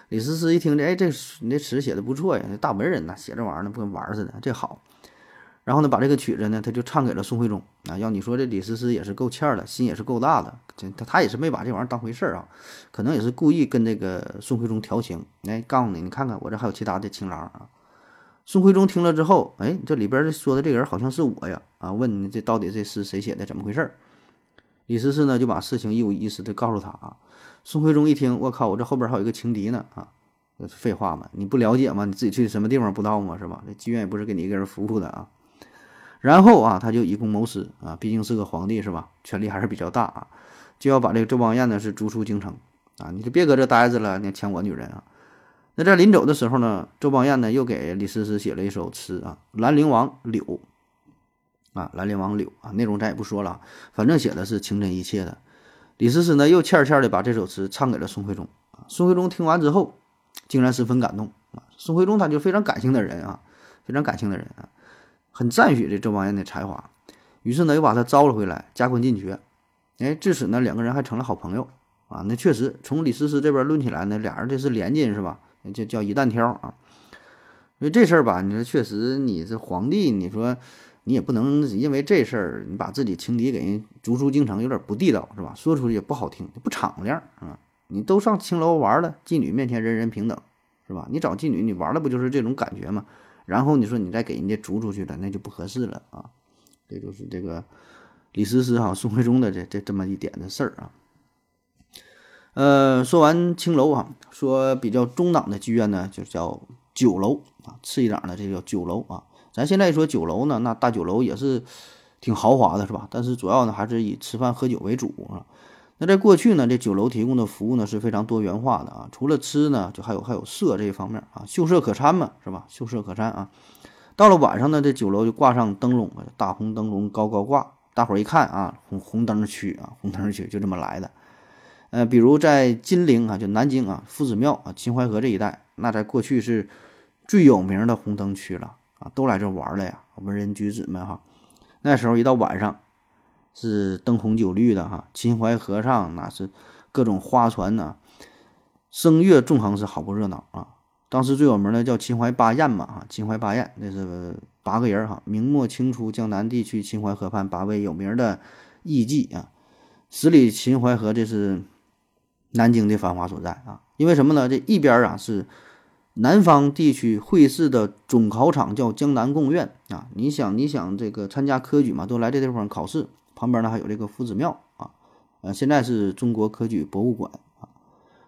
李师师一听这，哎，这你这词写的不错呀，这大文人呐，写这玩意儿不跟玩似的，这好。然后呢，把这个曲子呢，他就唱给了宋徽宗啊。要你说这李师师也是够欠儿的，心也是够大的，这他他也是没把这玩意儿当回事儿啊，可能也是故意跟这个宋徽宗调情。哎，告诉你，你看看我这还有其他的情郎啊。宋徽宗听了之后，哎，这里边说的这个人好像是我呀啊，问你这到底这诗谁写的，怎么回事儿？李师师呢就把事情一五一十的告诉他啊。宋徽宗一听，我靠，我这后边还有一个情敌呢啊！废话嘛，你不了解吗？你自己去什么地方不知道吗？是吧？这妓院也不是给你一个人服务的啊。然后啊，他就以公谋私啊，毕竟是个皇帝是吧？权力还是比较大啊，就要把这个周邦彦呢是逐出京城啊，你就别搁这待着了，你抢我女人啊！那在临走的时候呢，周邦彦呢又给李师师写了一首词啊，《兰陵王柳》啊，《兰陵王柳》啊，内容咱也不说了，反正写的是情真意切的。李师师呢又欠欠的把这首词唱给了宋徽宗啊宋徽宗听完之后，竟然十分感动啊！宋徽宗他就非常感性的人啊，非常感性的人啊，很赞许这周邦彦的才华，于是呢又把他招了回来，加官进爵。哎，至此呢，两个人还成了好朋友啊。那确实，从李师师这边论起来呢，俩人这是连襟是吧？就叫一担挑啊。所以这事儿吧，你说确实，你是皇帝，你说你也不能因为这事儿，你把自己情敌给人逐出京城，有点不地道是吧？说出去也不好听，不敞亮啊。你都上青楼玩了，妓女面前人人平等是吧？你找妓女，你玩的不就是这种感觉吗？然后你说你再给人家逐出去了，那就不合适了啊。这就是这个李师师哈，宋徽宗的这这这么一点的事儿啊。呃，说完青楼啊，说比较中档的剧院呢，就叫酒楼啊，次一档的这叫酒楼啊。咱现在说酒楼呢，那大酒楼也是挺豪华的，是吧？但是主要呢还是以吃饭喝酒为主啊。那在过去呢，这酒楼提供的服务呢是非常多元化的啊，除了吃呢，就还有还有色这一方面啊，秀色可餐嘛，是吧？秀色可餐啊。到了晚上呢，这酒楼就挂上灯笼了，大红灯笼高高挂，大伙儿一看啊，红红灯区啊，红灯区就这么来的。呃，比如在金陵啊，就南京啊，夫子庙啊，秦淮河这一带，那在过去是最有名的红灯区了啊，都来这玩了呀，文人举子们哈。那时候一到晚上，是灯红酒绿的哈，秦淮河上那是各种花船呐，声乐纵横，是好不热闹啊。当时最有名的叫秦淮八艳嘛哈，秦淮八艳那是八个人哈，明末清初江南地区秦淮河畔八位有名的艺妓啊，十里秦淮河这是。南京的繁华所在啊，因为什么呢？这一边啊是南方地区会试的总考场，叫江南贡院啊。你想，你想这个参加科举嘛，都来这地方考试。旁边呢还有这个夫子庙啊，呃，现在是中国科举博物馆啊。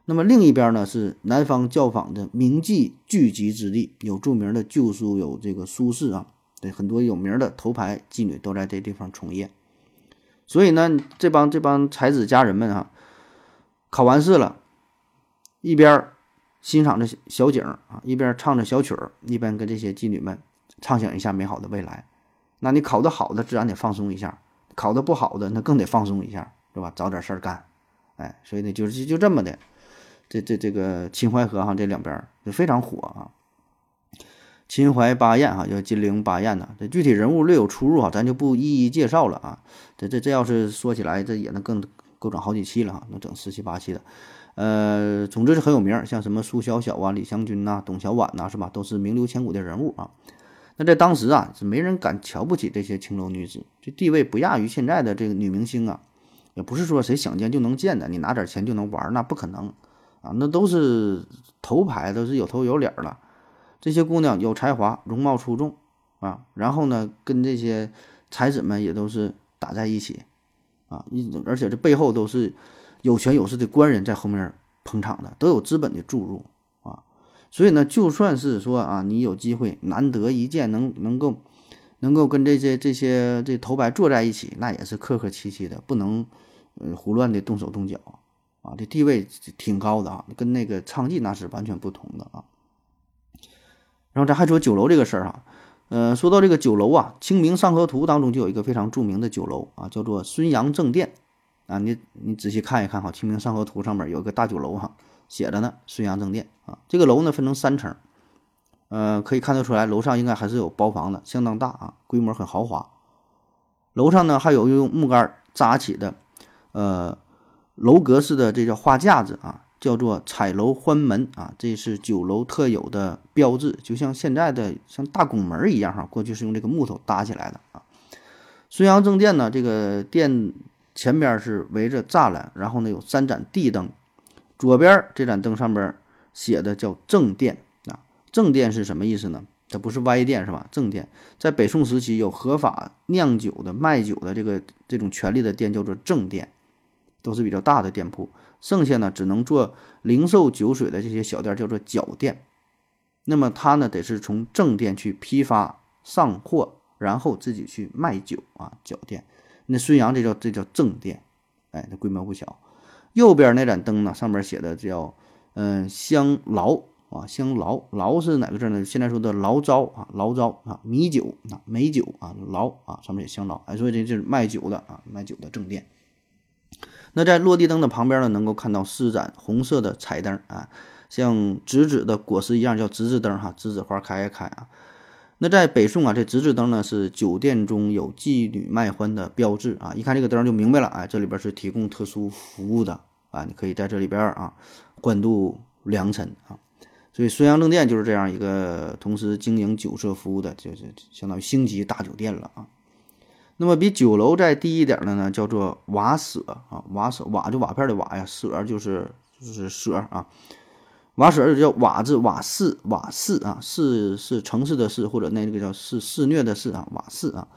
那么另一边呢是南方教坊的名妓聚集之地，有著名的旧书，有这个苏轼啊，对，很多有名的头牌妓女都在这地方从业。所以呢，这帮这帮才子佳人们啊。考完试了，一边欣赏着小景啊，一边唱着小曲儿，一边跟这些妓女们畅想一下美好的未来。那你考得好的，自然得放松一下；考得不好的，那更得放松一下，是吧？找点事儿干。哎，所以呢，就是就这么的，这这这个秦淮河哈，这两边就非常火啊。秦淮八艳哈，叫金陵八艳呐。这具体人物略有出入啊，咱就不一一介绍了啊。这这这要是说起来，这也能更。够整好几期了哈，能整十七八期的，呃，总之是很有名，像什么苏小小啊、李香君呐、董小宛呐，是吧？都是名留千古的人物啊。那在当时啊，是没人敢瞧不起这些青楼女子，这地位不亚于现在的这个女明星啊，也不是说谁想见就能见的，你拿点钱就能玩，那不可能啊，那都是头牌，都是有头有脸了。这些姑娘有才华，容貌出众啊，然后呢，跟这些才子们也都是打在一起。啊，一而且这背后都是有权有势的官人在后面捧场的，都有资本的注入，所以呢，就算是说啊，你有机会难得一见，能能够能够跟这些这些这头牌坐在一起，那也是客客气气的，不能呃胡乱的动手动脚啊，这地位挺高的啊，跟那个娼妓那是完全不同的啊。然后咱还说酒楼这个事儿哈。呃，说到这个酒楼啊，《清明上河图》当中就有一个非常著名的酒楼啊，叫做孙杨正店啊。你你仔细看一看哈，《清明上河图》上面有一个大酒楼哈，写着呢“孙杨正店”啊。这个楼呢分成三层，呃，可以看得出来，楼上应该还是有包房的，相当大啊，规模很豪华。楼上呢还有用木杆扎起的，呃，楼阁式的这叫花架子啊。叫做彩楼欢门啊，这是酒楼特有的标志，就像现在的像大拱门一样哈。过去是用这个木头搭起来的啊。孙杨正殿呢，这个殿前边是围着栅栏，然后呢有三盏地灯，左边这盏灯上边写的叫正殿啊。正殿是什么意思呢？它不是歪殿是吧？正殿在北宋时期有合法酿酒的、卖酒的这个这种权利的店叫做正殿，都是比较大的店铺。剩下呢，只能做零售酒水的这些小店叫做脚店，那么他呢得是从正店去批发上货，然后自己去卖酒啊，脚店。那孙杨这叫这叫正店，哎，这规模不小。右边那盏灯呢，上面写的叫嗯香劳啊，香劳劳是哪个字呢？现在说的醪糟啊，醪糟啊，米酒啊，美酒啊，劳啊，上面写香劳，哎，所以这就是卖酒的啊，卖酒的正店。那在落地灯的旁边呢，能够看到四盏红色的彩灯啊，像栀子的果实一样，叫栀子灯哈，栀子花开呀开啊。那在北宋啊，这直字灯呢是酒店中有妓女卖欢的标志啊，一看这个灯就明白了，哎，这里边是提供特殊服务的啊，你可以在这里边啊欢度良辰啊。所以孙杨正店就是这样一个同时经营酒色服务的，就是相当于星级大酒店了啊。那么比酒楼再低一点的呢，叫做瓦舍啊，瓦舍瓦就瓦片的瓦呀，舍就是就是舍啊，瓦舍叫瓦字瓦肆瓦肆啊，肆是城市的市或者那个叫肆肆虐的肆啊，瓦肆啊。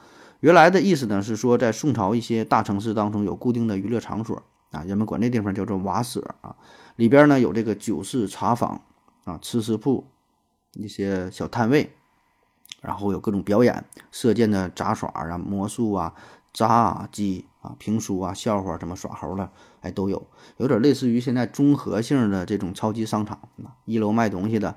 原来的意思呢是说，在宋朝一些大城市当中有固定的娱乐场所啊，人们管这地方叫做瓦舍啊，里边呢有这个酒肆茶坊。啊，吃食铺，一些小摊位，然后有各种表演、射箭的杂耍啊、魔术啊、杂技啊、评书啊、笑话什么耍猴的，哎，都有，有点类似于现在综合性的这种超级商场。一楼卖东西的，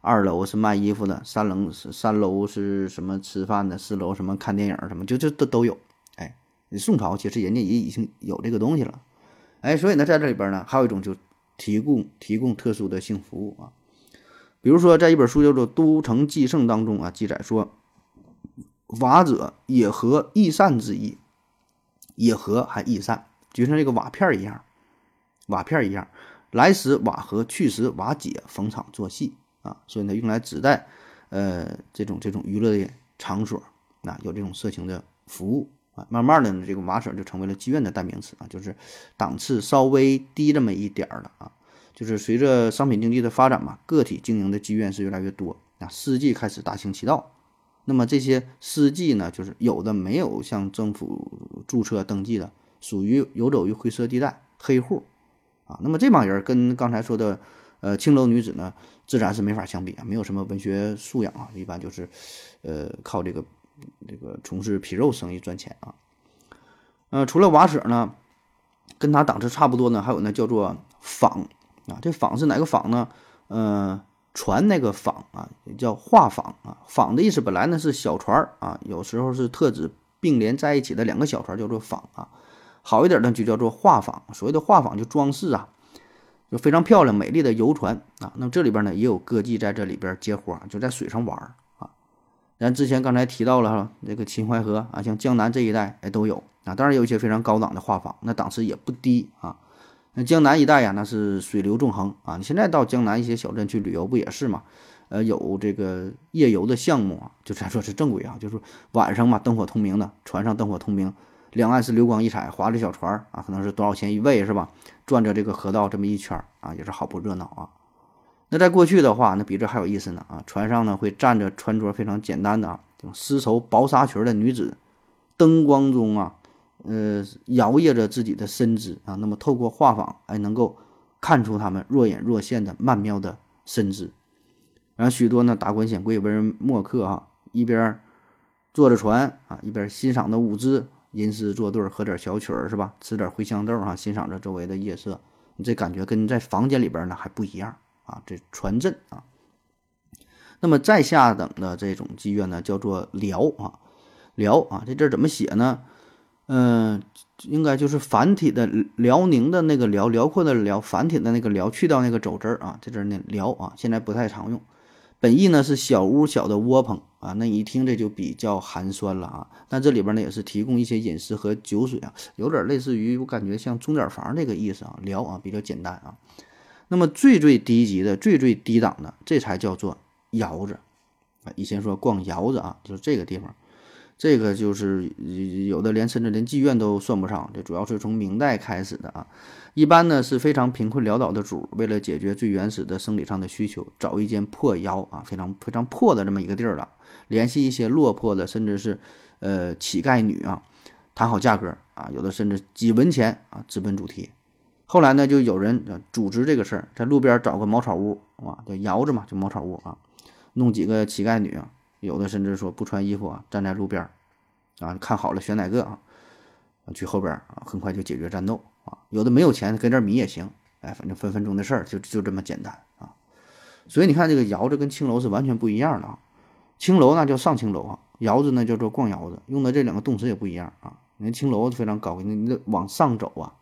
二楼是卖衣服的，三楼是三楼是什么吃饭的，四楼什么看电影什么，就这都都有。哎，宋朝其实人家也已经有这个东西了。哎，所以呢，在这里边呢，还有一种就提供提供特殊的性服务啊。比如说，在一本书叫做《都城纪胜》当中啊，记载说，瓦者也和易散之意，也和还易散，就像这个瓦片一样，瓦片一样，来时瓦合，去时瓦解，逢场作戏啊，所以呢，用来指代呃这种这种娱乐的场所啊，有这种色情的服务啊，慢慢的呢，这个瓦舍就成为了妓院的代名词啊，就是档次稍微低这么一点儿了啊。就是随着商品经济的发展嘛，个体经营的妓院是越来越多啊，私妓开始大行其道。那么这些司机呢，就是有的没有向政府注册登记的，属于游走于灰色地带黑户啊。那么这帮人跟刚才说的呃青楼女子呢，自然是没法相比啊，没有什么文学素养啊，一般就是呃靠这个这个从事皮肉生意赚钱啊。呃，除了瓦舍呢，跟他档次差不多呢，还有那叫做坊。啊，这坊是哪个坊呢？呃，船那个舫啊，也叫画舫啊。舫的意思本来呢是小船儿啊，有时候是特指并联在一起的两个小船，叫做舫啊。好一点呢就叫做画舫。所谓的画舫就装饰啊，就非常漂亮美丽的游船啊。那么这里边呢也有歌妓在这里边接活，就在水上玩儿啊。咱之前刚才提到了哈，这个秦淮河啊，像江南这一带哎都有啊。当然有一些非常高档的画舫，那档次也不低啊。那江南一带呀，那是水流纵横啊！你现在到江南一些小镇去旅游，不也是吗？呃，有这个夜游的项目啊，就咱说是正规啊，就是晚上嘛，灯火通明的，船上灯火通明，两岸是流光溢彩，划着小船啊，可能是多少钱一位是吧？转着这个河道这么一圈啊，也是好不热闹啊。那在过去的话，那比这还有意思呢啊！船上呢会站着穿着非常简单的啊，丝绸薄纱裙的女子，灯光中啊。呃，摇曳着自己的身姿啊，那么透过画舫，哎，能够看出他们若隐若现的曼妙的身姿。然后许多呢达官显贵、文人墨客啊，一边坐着船啊，一边欣赏着舞姿，吟诗作对，喝点小曲儿是吧？吃点茴香豆啊，欣赏着周围的夜色，你这感觉跟在房间里边呢还不一样啊！这船镇啊，那么再下等的这种妓院呢，叫做寮啊，寮啊，这字怎么写呢？嗯，应该就是繁体的辽宁的那个辽，辽阔的辽，繁体的那个辽，去掉那个走字儿啊，在这儿呢辽啊，现在不太常用。本意呢是小屋小的窝棚啊，那一听这就比较寒酸了啊。但这里边呢也是提供一些饮食和酒水啊，有点类似于我感觉像钟点房这个意思啊，辽啊比较简单啊。那么最最低级的、最最低档的，这才叫做窑子啊。以前说逛窑子啊，就是这个地方。这个就是有的连甚至连妓院都算不上，这主要是从明代开始的啊。一般呢是非常贫困潦倒的主，为了解决最原始的生理上的需求，找一间破窑啊，非常非常破的这么一个地儿了，联系一些落魄的，甚至是呃乞丐女啊，谈好价格啊，有的甚至几文钱啊，直奔主题。后来呢，就有人组织这个事儿，在路边找个茅草屋啊，叫窑子嘛，就茅草屋啊，弄几个乞丐女啊。有的甚至说不穿衣服啊，站在路边儿，啊，看好了选哪个啊，去后边啊，很快就解决战斗啊。有的没有钱，给点米也行，哎，反正分分钟的事儿，就就这么简单啊。所以你看，这个窑子跟青楼是完全不一样的啊。青楼那叫上青楼啊，窑子呢叫做逛窑子，用的这两个动词也不一样啊。你看青楼非常高，你你得往上走啊，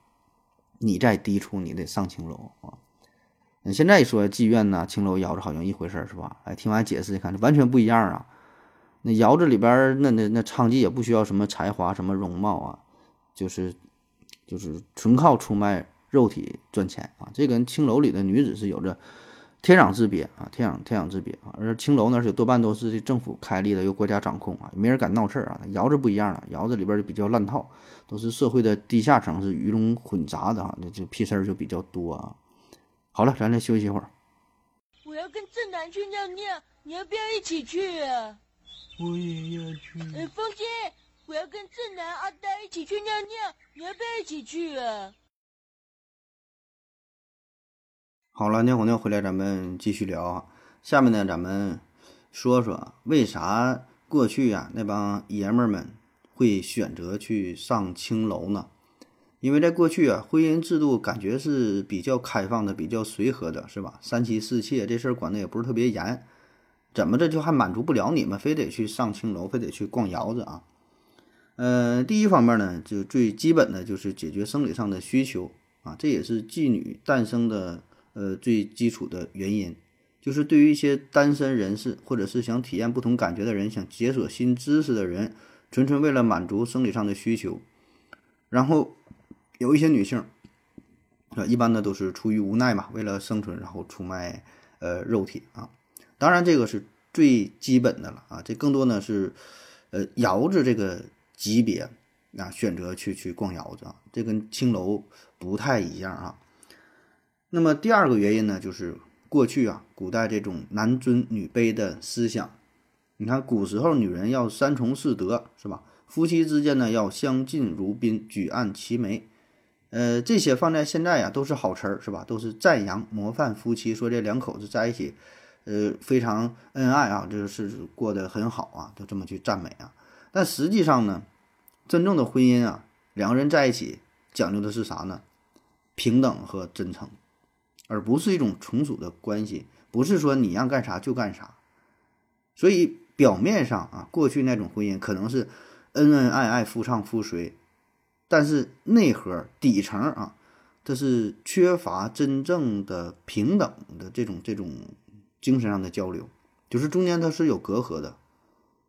你再低处，你得上青楼。那现在说妓院呐、青楼、窑子好像一回事儿是吧？哎，听完解释一看，完全不一样啊。那窑子里边那那那娼妓也不需要什么才华、什么容貌啊，就是就是纯靠出卖肉体赚钱啊。这跟青楼里的女子是有着天壤之别啊，天壤天壤之别啊。而青楼呢是多半都是政府开立的，由国家掌控啊，没人敢闹事儿啊。窑子不一样了，窑子里边就比较乱套，都是社会的地下层，是鱼龙混杂的啊，那就屁事儿就比较多啊。好了，咱再休息一会儿。我要跟正南去尿尿，你要不要一起去啊？我也要去。哎，风姐，我要跟正南、阿呆一起去尿尿，你要不要一起去啊？好了，尿火尿回来，咱们继续聊啊。下面呢，咱们说说为啥过去呀、那帮爷们儿们会选择去上青楼呢？因为在过去啊，婚姻制度感觉是比较开放的，比较随和的，是吧？三妻四妾这事儿管的也不是特别严，怎么着就还满足不了你们，非得去上青楼，非得去逛窑子啊？呃，第一方面呢，就最基本的就是解决生理上的需求啊，这也是妓女诞生的呃最基础的原因。就是对于一些单身人士，或者是想体验不同感觉的人，想解锁新知识的人，纯纯为了满足生理上的需求。然后有一些女性，啊，一般呢都是出于无奈嘛，为了生存，然后出卖呃肉体啊。当然这个是最基本的了啊，这更多呢是呃窑子这个级别啊，选择去去逛窑子啊，这跟青楼不太一样啊。那么第二个原因呢，就是过去啊，古代这种男尊女卑的思想，你看古时候女人要三从四德是吧？夫妻之间呢要相敬如宾，举案齐眉，呃，这些放在现在呀、都是好词儿是吧？都是赞扬模范夫妻，说这两口子在一起，呃，非常恩爱啊，就是过得很好啊，都这么去赞美啊。但实际上呢，真正的婚姻啊，两个人在一起讲究的是啥呢？平等和真诚。而不是一种从属的关系，不是说你让干啥就干啥。所以表面上啊，过去那种婚姻可能是恩恩爱爱、夫唱妇随，但是内核底层啊，这是缺乏真正的平等的这种这种精神上的交流，就是中间它是有隔阂的。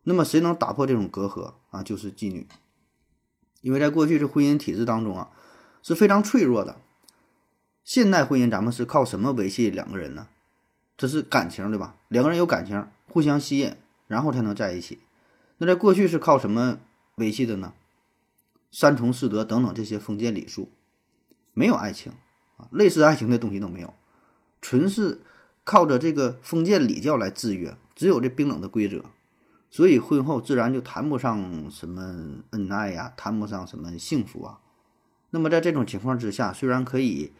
那么谁能打破这种隔阂啊？就是妓女，因为在过去这婚姻体制当中啊，是非常脆弱的。现代婚姻咱们是靠什么维系两个人呢？这是感情，对吧？两个人有感情，互相吸引，然后才能在一起。那在过去是靠什么维系的呢？三从四德等等这些封建礼数，没有爱情啊，类似爱情的东西都没有，纯是靠着这个封建礼教来制约，只有这冰冷的规则，所以婚后自然就谈不上什么恩爱呀，谈不上什么幸福啊。那么在这种情况之下，虽然可以。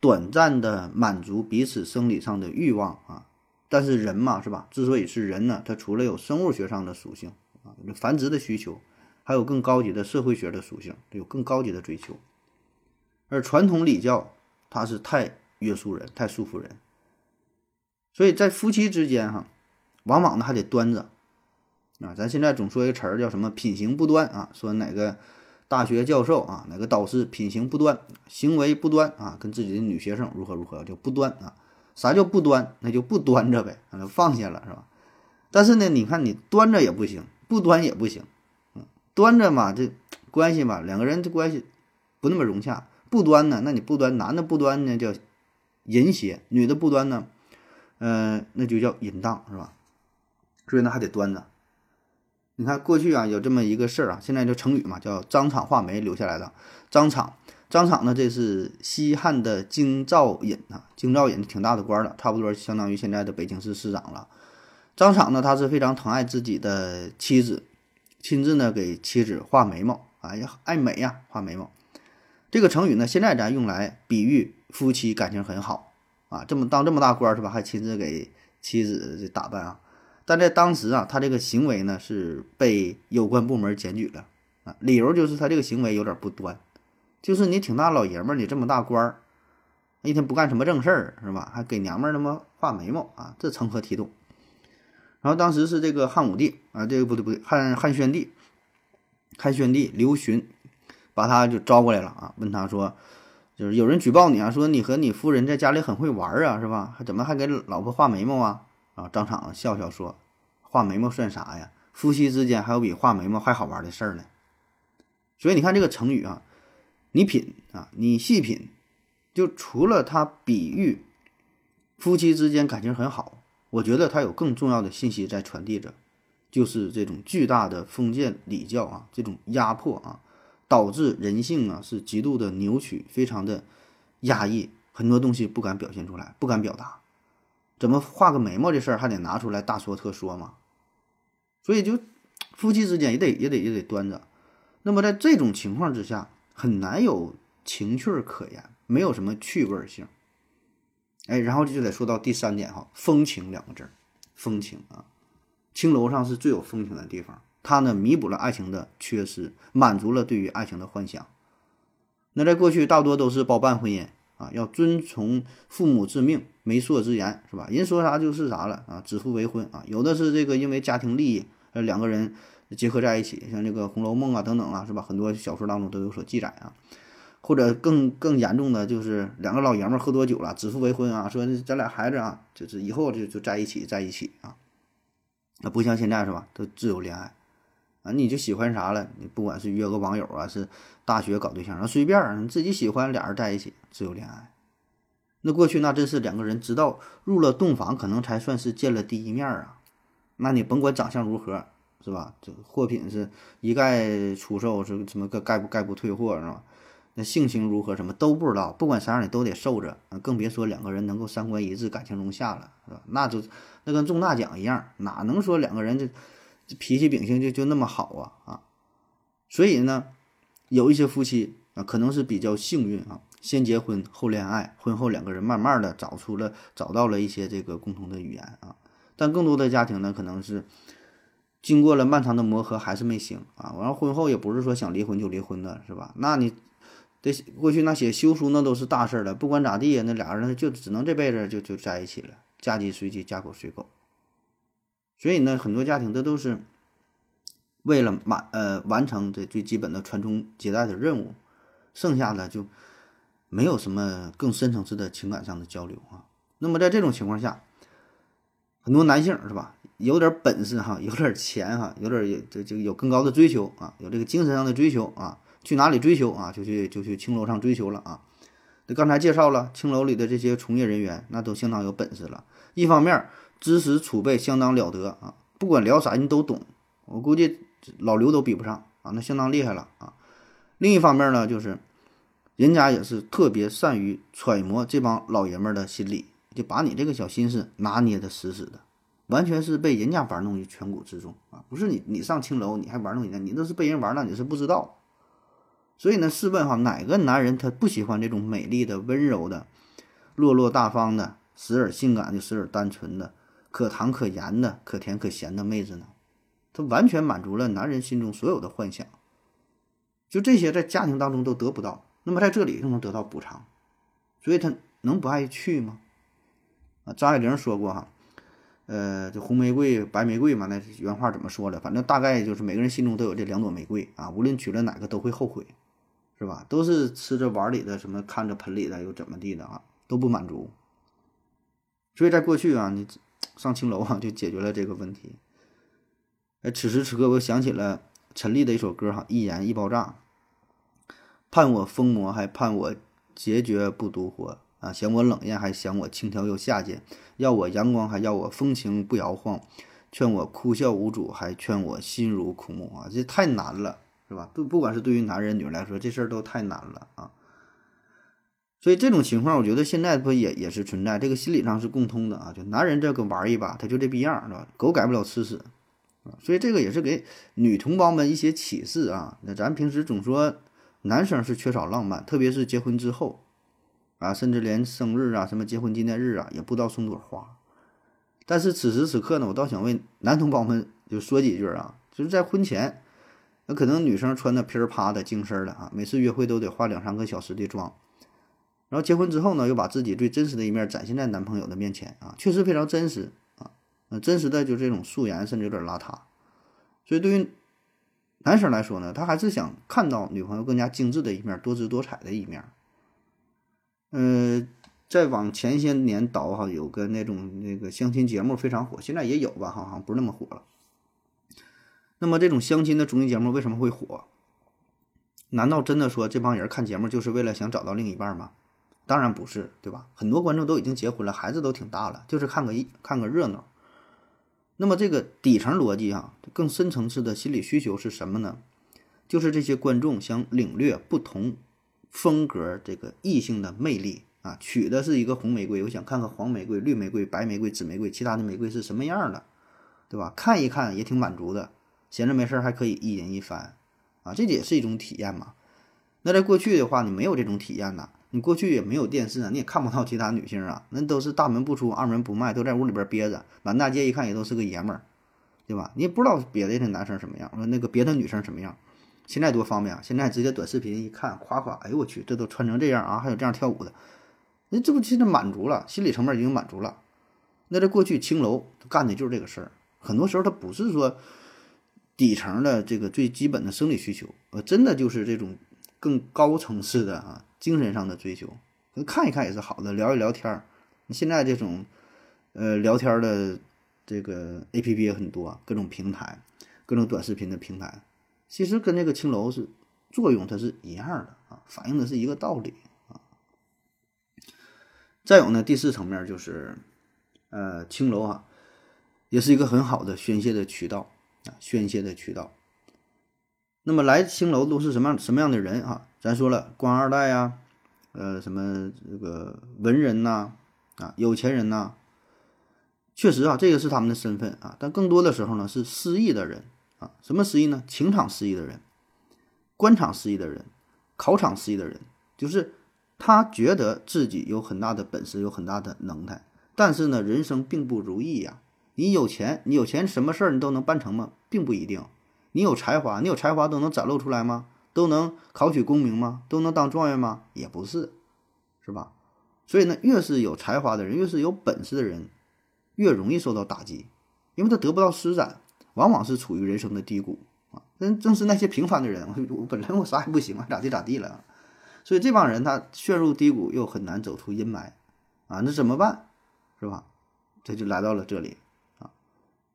短暂的满足彼此生理上的欲望啊，但是人嘛，是吧？之所以是人呢，他除了有生物学上的属性啊，繁殖的需求，还有更高级的社会学的属性，有更高级的追求。而传统礼教它是太约束人，太束缚人，所以在夫妻之间哈，往往呢还得端着啊。咱现在总说一个词儿叫什么“品行不端”啊，说哪个。大学教授啊，哪个导师品行不端，行为不端啊，跟自己的女学生如何如何就不端啊？啥叫不端？那就不端着呗，那就放下了是吧？但是呢，你看你端着也不行，不端也不行，端着嘛，这关系嘛，两个人这关系不那么融洽。不端呢，那你不端，男的不端呢叫淫邪，女的不端呢，呃，那就叫淫荡是吧？所以呢还得端着。你看过去啊，有这么一个事儿啊，现在就成语嘛，叫张敞画眉留下来的。张敞，张敞呢，这是西汉的京兆尹啊，京兆尹挺大的官了，差不多相当于现在的北京市市长了。张敞呢，他是非常疼爱自己的妻子，亲自呢给妻子画眉毛，哎呀，爱美呀，画眉毛。这个成语呢，现在咱用来比喻夫妻感情很好啊，这么当这么大官是吧？还亲自给妻子这打扮啊。但在当时啊，他这个行为呢是被有关部门检举了啊，理由就是他这个行为有点不端，就是你挺大老爷们儿，你这么大官儿，一天不干什么正事儿是吧？还给娘们儿那么画眉毛啊，这成何体统？然后当时是这个汉武帝啊，这个不对不对，汉汉宣帝，汉宣帝刘询把他就招过来了啊，问他说，就是有人举报你啊，说你和你夫人在家里很会玩啊，是吧？还怎么还给老婆画眉毛啊？啊，张敞笑笑说：“画眉毛算啥呀？夫妻之间还有比画眉毛还好玩的事儿呢。”所以你看这个成语啊，你品啊，你细品，就除了它比喻夫妻之间感情很好，我觉得它有更重要的信息在传递着，就是这种巨大的封建礼教啊，这种压迫啊，导致人性啊是极度的扭曲，非常的压抑，很多东西不敢表现出来，不敢表达。怎么画个眉毛这事儿还得拿出来大说特说嘛？所以就夫妻之间也得也得也得端着。那么在这种情况之下，很难有情趣可言，没有什么趣味性。哎，然后就得说到第三点哈，风情两个字儿，风情啊，青楼上是最有风情的地方，它呢弥补了爱情的缺失，满足了对于爱情的幻想。那在过去大多都是包办婚姻啊，要遵从父母之命。媒妁之言是吧？人说啥就是啥了啊！指腹为婚啊，有的是这个因为家庭利益，呃，两个人结合在一起，像这个《红楼梦》啊等等啊，是吧？很多小说当中都有所记载啊。或者更更严重的就是两个老爷们喝多酒了，指腹为婚啊，说咱俩孩子啊，就是以后就就在一起在一起啊。那不像现在是吧？都自由恋爱啊，你就喜欢啥了？你不管是约个网友啊，是大学搞对象啊，随便你自己喜欢俩人在一起，自由恋爱。那过去那真是两个人直到入了洞房，可能才算是见了第一面啊。那你甭管长相如何，是吧？这货品是一概出售，是什么概不概不退货，是吧？那性情如何，什么都不知道。不管啥样，你都得受着更别说两个人能够三观一致、感情融洽了，是吧？那就那跟中大奖一样，哪能说两个人这脾气秉性就就那么好啊啊？所以呢，有一些夫妻啊，可能是比较幸运啊。先结婚后恋爱，婚后两个人慢慢的找出了找到了一些这个共同的语言啊，但更多的家庭呢，可能是经过了漫长的磨合还是没行啊，完了婚后也不是说想离婚就离婚的是吧？那你这过去那写休书那都是大事了，不管咋地呀那俩人就只能这辈子就就在一起了，嫁鸡随鸡，嫁狗随狗。所以呢，很多家庭这都是为了满呃完成这最基本的传宗接代的任务，剩下的就。没有什么更深层次的情感上的交流啊。那么在这种情况下，很多男性是吧，有点本事哈，有点钱哈，有点有这这个有更高的追求啊，有这个精神上的追求啊，去哪里追求啊？就去就去青楼上追求了啊。那刚才介绍了青楼里的这些从业人员，那都相当有本事了。一方面知识储备相当了得啊，不管聊啥你都懂，我估计老刘都比不上啊，那相当厉害了啊。另一方面呢，就是。人家也是特别善于揣摩这帮老爷们儿的心理，就把你这个小心思拿捏的死死的，完全是被人家玩弄于全股之中啊！不是你，你上青楼你还玩弄人家，你那是被人玩了，你是不知道。所以呢，试问哈，哪个男人他不喜欢这种美丽的、温柔的、落落大方的、时而性感的、时而单纯的、可糖可盐的、可甜可咸的妹子呢？他完全满足了男人心中所有的幻想，就这些在家庭当中都得不到。那么在这里就能得到补偿，所以他能不爱去吗？啊，张爱玲说过哈，呃，这红玫瑰、白玫瑰嘛，那原话怎么说的？反正大概就是每个人心中都有这两朵玫瑰啊，无论娶了哪个都会后悔，是吧？都是吃着碗里的，什么看着盆里的，又怎么地的啊，都不满足。所以在过去啊，你 上青楼啊，就解决了这个问题。哎，此时此刻，我想起了陈粒的一首歌哈，《一言一爆炸》。盼我疯魔，还盼我决绝不独活啊！嫌我冷艳，还嫌我轻佻又下贱；要我阳光，还要我风情不摇晃；劝我哭笑无主，还劝我心如枯木啊！这太难了，是吧？不，不管是对于男人、女人来说，这事儿都太难了啊！所以这种情况，我觉得现在不也也是存在，这个心理上是共通的啊！就男人这个玩一把，他就这逼样，是吧？狗改不了吃屎啊！所以这个也是给女同胞们一些启示啊！那咱平时总说。男生是缺少浪漫，特别是结婚之后，啊，甚至连生日啊、什么结婚纪念日啊，也不知道送朵花。但是此时此刻呢，我倒想为男同胞们就说几句啊，就是在婚前，那可能女生穿的噼儿啪的精神的啊，每次约会都得化两三个小时的妆，然后结婚之后呢，又把自己最真实的一面展现在男朋友的面前啊，确实非常真实啊，真实的就这种素颜，甚至有点邋遢，所以对于。男生来说呢，他还是想看到女朋友更加精致的一面，多姿多彩的一面。呃，再往前些年倒哈，有个那种那个相亲节目非常火，现在也有吧，好像不是那么火了。那么这种相亲的综艺节目为什么会火？难道真的说这帮人看节目就是为了想找到另一半吗？当然不是，对吧？很多观众都已经结婚了，孩子都挺大了，就是看个一看个热闹。那么这个底层逻辑啊，更深层次的心理需求是什么呢？就是这些观众想领略不同风格这个异性的魅力啊，娶的是一个红玫瑰，我想看看黄玫瑰、绿玫瑰、白玫瑰、紫玫瑰，其他的玫瑰是什么样的，对吧？看一看也挺满足的，闲着没事儿还可以一人一番啊，这也是一种体验嘛。那在过去的话，你没有这种体验呐。你过去也没有电视啊，你也看不到其他女性啊，那都是大门不出二门不迈，都在屋里边憋着，满大街一看也都是个爷们儿，对吧？你也不知道别的那男生什么样，说那个别的女生什么样。现在多方便啊，现在直接短视频一看，夸夸，哎呦我去，这都穿成这样啊，还有这样跳舞的，那这不现在满足了，心理层面已经满足了。那在过去青楼干的就是这个事儿，很多时候他不是说底层的这个最基本的生理需求，呃，真的就是这种更高层次的啊。精神上的追求，看一看也是好的，聊一聊天儿。现在这种，呃，聊天的这个 A P P 也很多，各种平台，各种短视频的平台，其实跟那个青楼是作用，它是一样的啊，反映的是一个道理啊。再有呢，第四层面就是，呃，青楼啊，也是一个很好的宣泄的渠道啊，宣泄的渠道。那么来青楼都是什么样什么样的人啊？咱说了，官二代呀，呃，什么这个文人呐，啊，有钱人呐，确实啊，这个是他们的身份啊。但更多的时候呢，是失意的人啊。什么失意呢？情场失意的人，官场失意的人，考场失意的人，就是他觉得自己有很大的本事，有很大的能耐，但是呢，人生并不如意呀。你有钱，你有钱，什么事儿你都能办成吗？并不一定。你有才华，你有才华都能展露出来吗？都能考取功名吗？都能当状元吗？也不是，是吧？所以呢，越是有才华的人，越是有本事的人，越容易受到打击，因为他得不到施展，往往是处于人生的低谷啊。但正是那些平凡的人，我本来我啥也不行啊，咋地咋地了，所以这帮人他陷入低谷，又很难走出阴霾啊，那怎么办？是吧？他就来到了这里。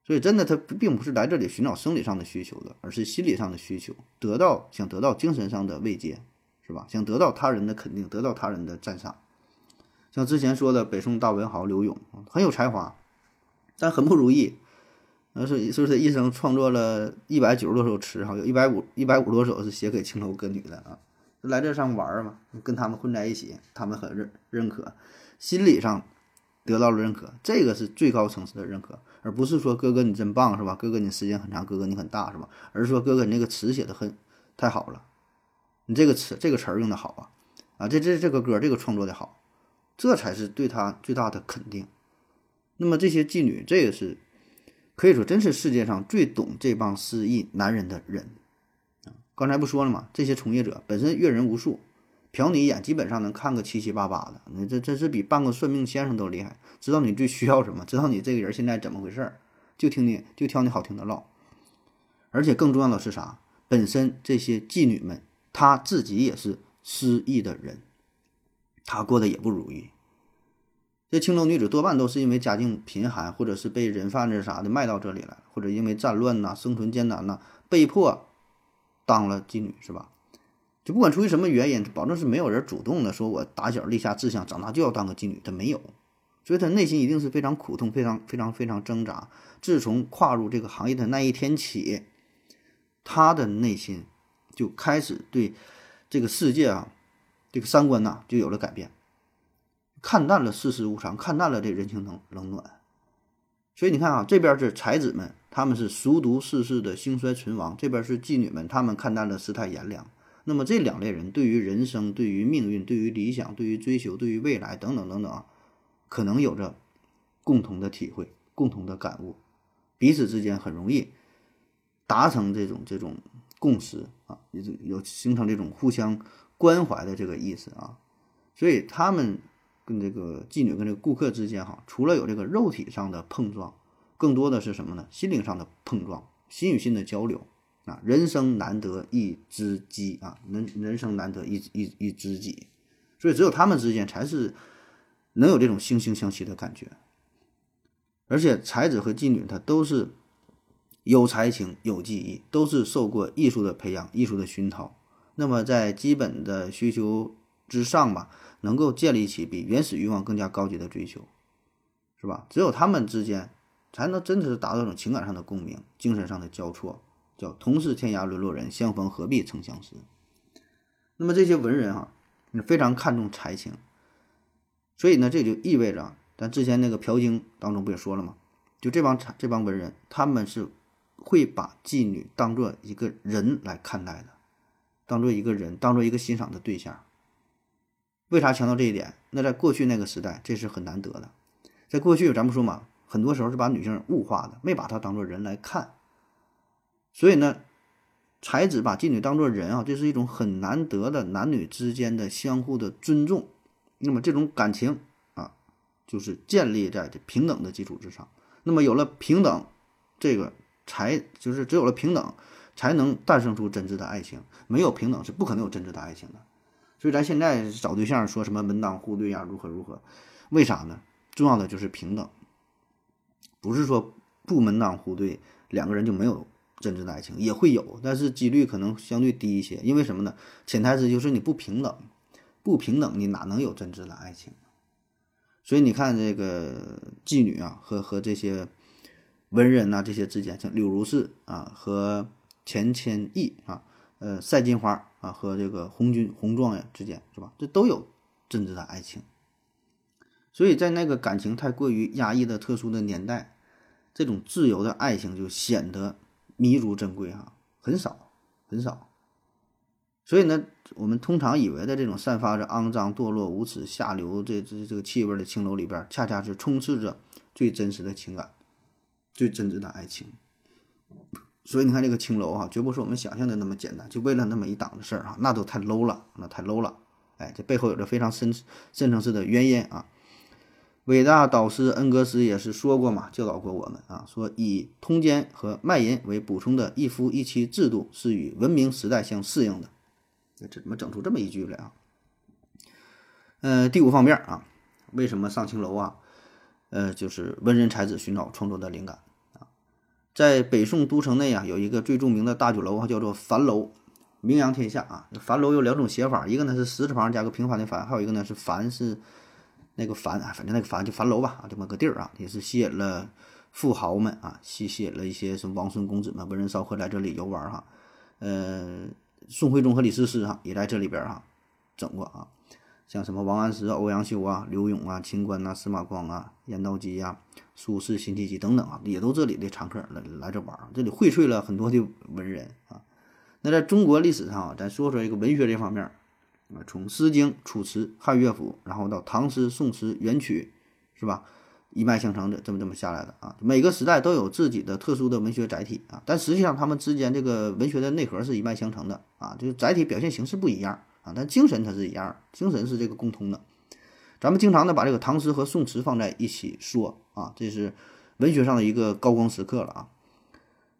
所以，真的，他并不是来这里寻找生理上的需求的，而是心理上的需求，得到想得到精神上的慰藉，是吧？想得到他人的肯定，得到他人的赞赏。像之前说的北宋大文豪刘永，很有才华，但很不如意。那是是不是一生创作了一百九十多首词？哈，有一百五一百五十多首是写给青楼歌女的啊。来这上玩嘛，跟他们混在一起，他们很认认可，心理上得到了认可，这个是最高层次的认可。而不是说哥哥你真棒是吧？哥哥你时间很长，哥哥你很大是吧？而是说哥哥你那个词写的很太好了，你这个词这个词用的好啊啊！这这这个歌这个创作的好，这才是对他最大的肯定。那么这些妓女，这个是可以说真是世界上最懂这帮失意男人的人！刚才不说了吗？这些从业者本身阅人无数。瞟你一眼，基本上能看个七七八八的，你这真是比半个算命先生都厉害，知道你最需要什么，知道你这个人现在怎么回事儿，就听你就挑你好听的唠。而且更重要的是啥？本身这些妓女们，她自己也是失意的人，她过得也不如意。这青楼女子多半都是因为家境贫寒，或者是被人贩子啥的卖到这里来或者因为战乱呐、生存艰难呐，被迫当了妓女，是吧？就不管出于什么原因，保证是没有人主动的说，我打小立下志向，长大就要当个妓女，他没有，所以他内心一定是非常苦痛，非常非常非常挣扎。自从跨入这个行业的那一天起，他的内心就开始对这个世界啊，这个三观呐，就有了改变，看淡了世事无常，看淡了这人情冷冷暖。所以你看啊，这边是才子们，他们是熟读世事的兴衰存亡；这边是妓女们，他们看淡了世态炎凉。那么这两类人对于人生、对于命运、对于理想、对于追求、对于未来等等等等，可能有着共同的体会、共同的感悟，彼此之间很容易达成这种这种共识啊，有有形成这种互相关怀的这个意思啊。所以他们跟这个妓女跟这个顾客之间哈，除了有这个肉体上的碰撞，更多的是什么呢？心灵上的碰撞，心与心的交流。啊人生难得一知己啊，人人生难得一一一知己，所以只有他们之间才是能有这种惺惺相惜的感觉。而且才子和妓女他都是有才情、有技艺，都是受过艺术的培养、艺术的熏陶。那么在基本的需求之上吧，能够建立起比原始欲望更加高级的追求，是吧？只有他们之间才能真的是达到一种情感上的共鸣、精神上的交错，叫同是天涯沦落人，相逢何必曾相识。那么这些文人哈、非常看重才情，所以呢，这就意味着，咱之前那个《朴经》当中不也说了吗？就这帮这帮文人，他们是会把妓女当做一个人来看待的，当做一个人，当做一个欣赏的对象。为啥强调这一点？那在过去那个时代，这是很难得的。在过去，咱们说嘛，很多时候是把女性物化的，没把她当做人来看。所以呢，才子把妓女当做人啊，这是一种很难得的男女之间的相互的尊重。那么这种感情啊，就是建立在这平等的基础之上。那么有了平等，这个才就是只有了平等，才能诞生出真挚的爱情。没有平等是不可能有真挚的爱情的。所以咱现在找对象说什么门当户对呀，如何如何？为啥呢？重要的就是平等，不是说不门当户对，两个人就没有真挚的爱情，也会有，但是几率可能相对低一些。因为什么呢？潜台词就是你不平等，不平等，你哪能有真挚的爱情？所以你看这个妓女啊，和和这些文人呐、这些之间，像柳如是啊和钱谦益啊，呃赛金花啊和这个红军红状元之间，是吧？这都有真挚的爱情。所以在那个感情太过于压抑的特殊的年代，这种自由的爱情就显得弥足珍贵哈，很少很少。所以呢，我们通常以为的这种散发着肮脏、堕落、无耻、下流这这这个气味的青楼里边，恰恰是充斥着最真实的情感、最真挚的爱情。所以你看这个青楼哈、绝不是我们想象的那么简单，就为了那么一档子事儿哈，那都太 low 了，那太 low 了。哎，这背后有着非常深深层次的原因啊。伟大导师恩格斯也是说过嘛，教导过我们啊，说以通奸和卖淫为补充的一夫一妻制度是与文明时代相适应的。这怎么整出这么一句来啊？呃，第五方面啊，为什么上青楼啊？呃，就是文人才子寻找创作的灵感啊。在北宋都城内啊，有一个最著名的大酒楼啊，叫做樊楼，名扬天下啊。樊楼有两种写法，一个呢是石字旁加个平凡的凡，还有一个呢是凡是那个凡啊，反正那个凡就樊楼吧，这么个地儿啊，也是吸引了富豪们啊，吸吸引了一些什么王孙公子们、文人骚客来这里游玩哈。呃，宋徽宗和李师师哈也在这里边哈整过啊，像什么王安石、欧阳修啊、刘永啊、秦观呐、司马光啊、严道基呀、苏轼、辛弃疾等等啊，也都这里的常客来来这玩儿，这里荟萃了很多的文人啊。那在中国历史上啊，咱说说一个文学这方面啊，从《诗经》《楚辞》《汉乐府》，然后到唐诗、宋词、元曲，是吧？一脉相承的这么这么下来的啊，每个时代都有自己的特殊的文学载体啊，但实际上他们之间这个文学的内核是一脉相承的啊，就是载体表现形式不一样啊，但精神它是一样，精神是这个共通的。咱们经常的把这个唐诗和宋词放在一起说啊，这是文学上的一个高光时刻了啊。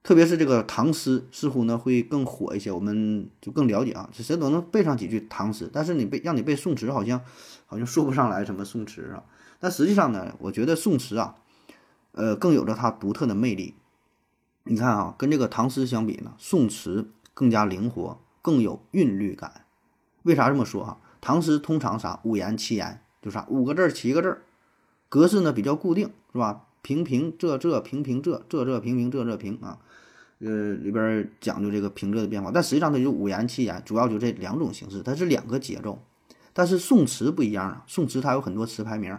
特别是这个唐诗，似乎呢会更火一些，我们就更了解啊，谁都能背上几句唐诗，但是你背让你背宋词，好像好像说不上来什么宋词啊。但实际上呢，我觉得宋词啊，呃，更有着它独特的魅力。你看啊，跟这个唐诗相比呢，宋词更加灵活，更有韵律感。为啥这么说啊？唐诗通常啥五言七言，就啥五个字儿七个字儿，格式呢比较固定，是吧？平平仄仄平平仄仄仄平平仄仄平啊，呃，里边讲究这个平仄的变化。但实际上它就五言七言，主要就这两种形式，它是两个节奏。但是宋词不一样啊，宋词它有很多词牌名。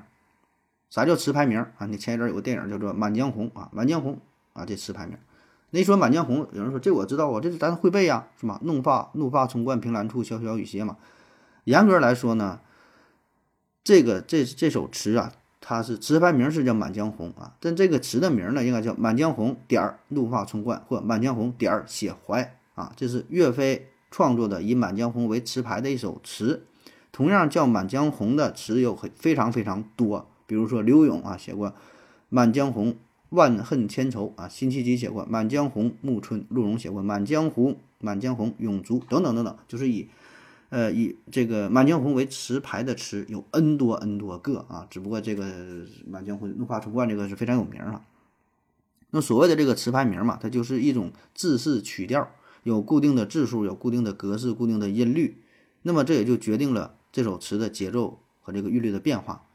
啥叫词牌名啊？你前一阵有个电影叫做《满江红》啊，《满江红》啊，这词牌名。那说《满江红》，有人说这我知道啊，这是咱会背呀，是吧？怒发怒发冲冠，凭栏处，潇潇雨歇嘛。严格来说呢，这个这这首词啊，它是词牌名是叫《满江红》啊，但这个词的名呢，应该叫《满江红点儿怒发冲冠》或《满江红点儿写怀》啊。这是岳飞创作的以《满江红》为词牌的一首词。同样叫《满江红》的词有很非常非常多。比如说刘永啊写过《满江红》，万恨千愁啊；辛弃疾写过《满江红》，暮春；陆荣写过《满江红》，《满江红》永驻等等等等，就是以呃，以这个《满江红》为词牌的词有 n 多 n 多个啊，只不过这个《满江红》怒发冲冠这个是非常有名啊。那所谓的这个词牌名嘛，它就是一种字式曲调，有固定的字数，有固定的格式，固定的音律。那么这也就决定了这首词的节奏和这个韵律的变化。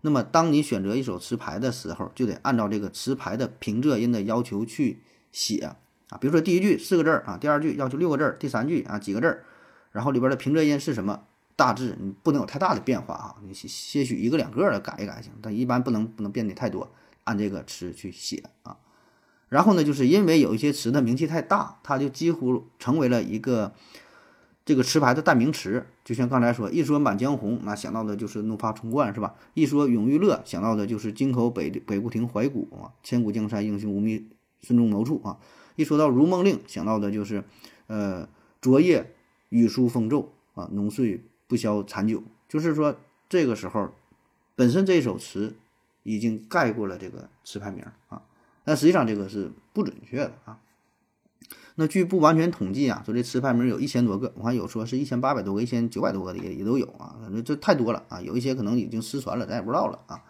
那么当你选择一首词牌的时候，就得按照这个词牌的平仄音的要求去写啊。比如说第一句四个字儿啊，第二句要求六个字儿，第三句啊几个字儿，然后里边的平仄音是什么？大致你不能有太大的变化啊，你些许一个两个的改一改行，但一般不能不能变得太多，按这个词去写啊。然后呢，就是因为有一些词的名气太大，它就几乎成为了一个这个词牌的代名词。就像刚才说，一说《满江红》，那想到的就是怒发冲冠，是吧？一说《永遇乐》，想到的就是京口北北固亭怀古啊，千古江山英雄无觅孙仲谋处啊。一说到《如梦令》，想到的就是呃，昨夜雨疏风骤啊，浓睡不消残酒。就是说，这个时候本身这首词已经盖过了这个词牌名啊。但实际上这个是不准确的啊。那据不完全统计啊，说这词牌名有一千多个，我看有说是一千八百多个、一千九百多个的也也都有啊。反正这太多了啊，有一些可能已经失传了，咱也不知道了啊。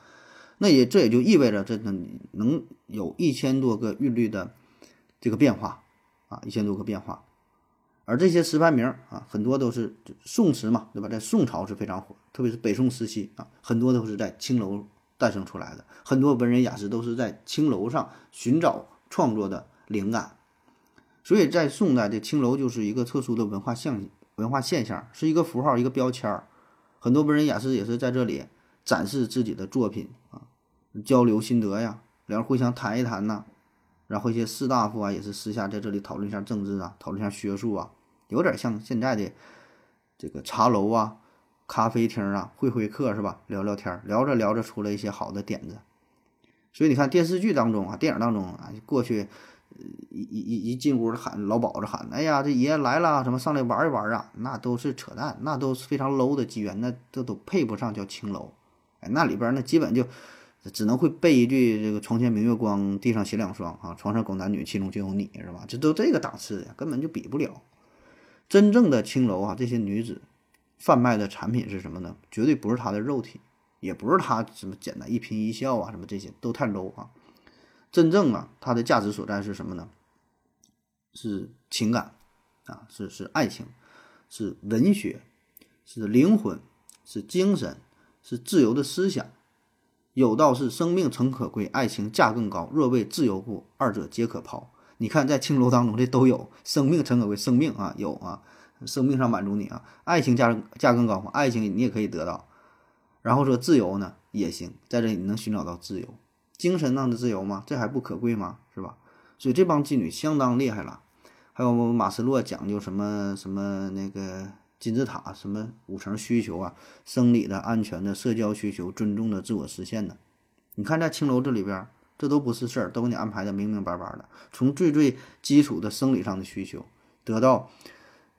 那也这也就意味着这能能有一千多个韵律的这个变化啊，一千多个变化。而这些词牌名啊，很多都是宋词嘛，对吧？在宋朝是非常火，特别是北宋时期啊，很多都是在青楼。诞生出来的很多文人雅士都是在青楼上寻找创作的灵感，所以在宋代，这青楼就是一个特殊的文化象文化现象，是一个符号，一个标签儿。很多文人雅士也是在这里展示自己的作品啊，交流心得呀，两人互相谈一谈呐。然后一些士大夫啊，也是私下在这里讨论一下政治啊，讨论一下学术啊，有点像现在的这个茶楼啊。咖啡厅啊，会会客是吧？聊聊天，聊着聊着出来一些好的点子。所以你看电视剧当中啊，电影当中啊，过去一一一进屋喊老鸨子喊，哎呀，这爷来了，什么上来玩一玩啊？那都是扯淡，那都是非常 low 的机缘，那这都配不上叫青楼。哎，那里边那基本就只能会背一句这个“床前明月光，地上鞋两双啊，床上狗男女，其中就有你是吧？这都这个档次的，根本就比不了。真正的青楼啊，这些女子。贩卖的产品是什么呢？绝对不是她的肉体，也不是她什么简单一颦一笑啊，什么这些都太 low 啊！真正啊，它的价值所在是什么呢？是情感啊，是是爱情，是文学，是灵魂，是精神，是自由的思想。有道是生命诚可贵，爱情价更高。若为自由故，二者皆可抛。你看，在青楼当中，这都有生命诚可贵，生命啊有啊。生命上满足你啊，爱情价价更高嘛，爱情你也可以得到。然后说自由呢也行，在这里你能寻找到自由，精神上的自由吗？这还不可贵吗？是吧？所以这帮妓女相当厉害了。还有马斯洛讲究什么什么那个金字塔什么五层需求啊，生理的、安全的、社交需求、尊重的、自我实现的。你看在青楼这里边，这都不是事儿，都给你安排的明明白白的。从最最基础的生理上的需求得到。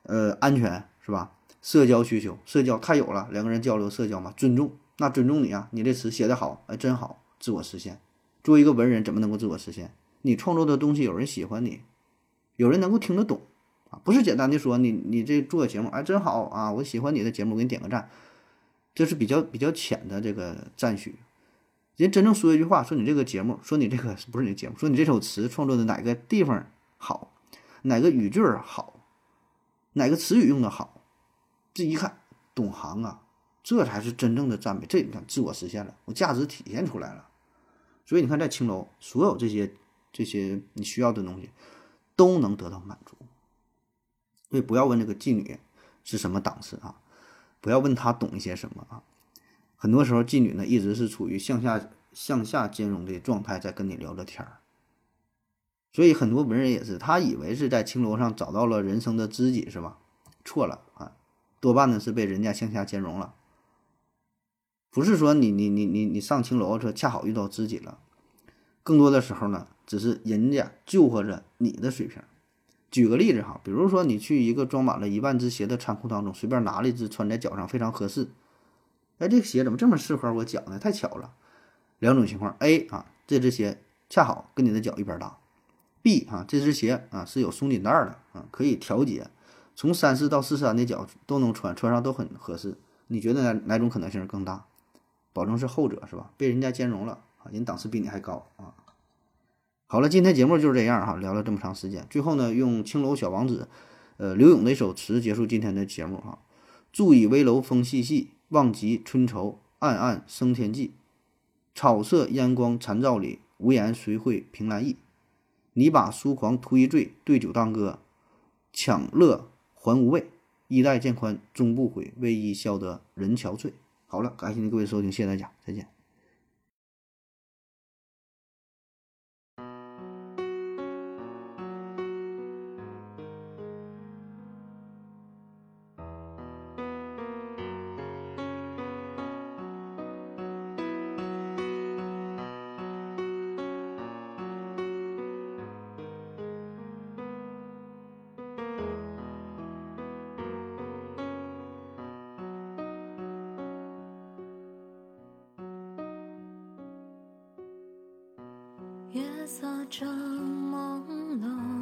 呃，安全是吧？社交需求，社交太有了，两个人交流社交嘛，尊重，那尊重你啊，你这词写得好，哎，真好，自我实现。作为一个文人，怎么能够自我实现？你创作的东西有人喜欢你，有人能够听得懂啊，不是简单的说你你这做个节目，哎，真好啊，我喜欢你的节目，给你点个赞，这是比较比较浅的这个赞许。人真正说一句话，说你这个节目，说你这个不是你节目，说你这首词创作的哪个地方好，哪个语句好。哪个词语用的好，这一看懂行啊，这才是真正的赞美。这你看自我实现了，我价值体现出来了。所以你看，在青楼，所有这些这些你需要的东西都能得到满足。所以不要问这个妓女是什么档次啊，不要问她懂一些什么啊。很多时候，妓女呢一直是处于向下向下兼容的状态，在跟你聊着天儿。所以很多文人也是，他以为是在青楼上找到了人生的知己，是吧？错了啊，多半呢是被人家向下兼容了。不是说你你你你你上青楼说恰好遇到知己了，更多的时候呢，只是人家救活着你的水平。举个例子哈，比如说你去一个装满了一万只鞋的仓库当中，随便拿了一只穿在脚上非常合适，哎，这个鞋怎么这么适合我脚呢？太巧了。两种情况，A 啊，这只鞋恰好跟你的脚一边大。B 啊，这只鞋啊是有松紧带的啊，可以调节，从三四到四三的脚都能穿，穿上都很合适。你觉得哪哪种可能性更大？保证是后者是吧？被人家兼容了啊，人档次比你还高啊。好了，今天节目就是这样哈，聊了这么长时间，最后呢，用青楼小王子，呃，刘勇的一首词结束今天的节目哈。住以危楼风细细，望极春愁暗暗生天际。草色烟光残照里，无言谁会凭栏意？你把疏狂图一醉，对酒当歌，抢乐还无味。衣带渐宽终不悔，为伊消得人憔悴。好了，感谢您各位收听，谢谢大家，再见。月色正朦胧，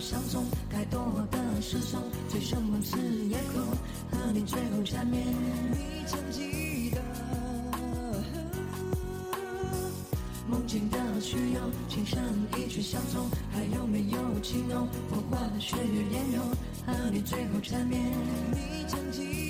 相送，太多的失踪，醉生梦是夜空，和你最后缠绵，你曾记得。梦境的虚有，琴声一曲相送，还有没有情浓？风花雪月颜容，和你最后缠绵，你曾记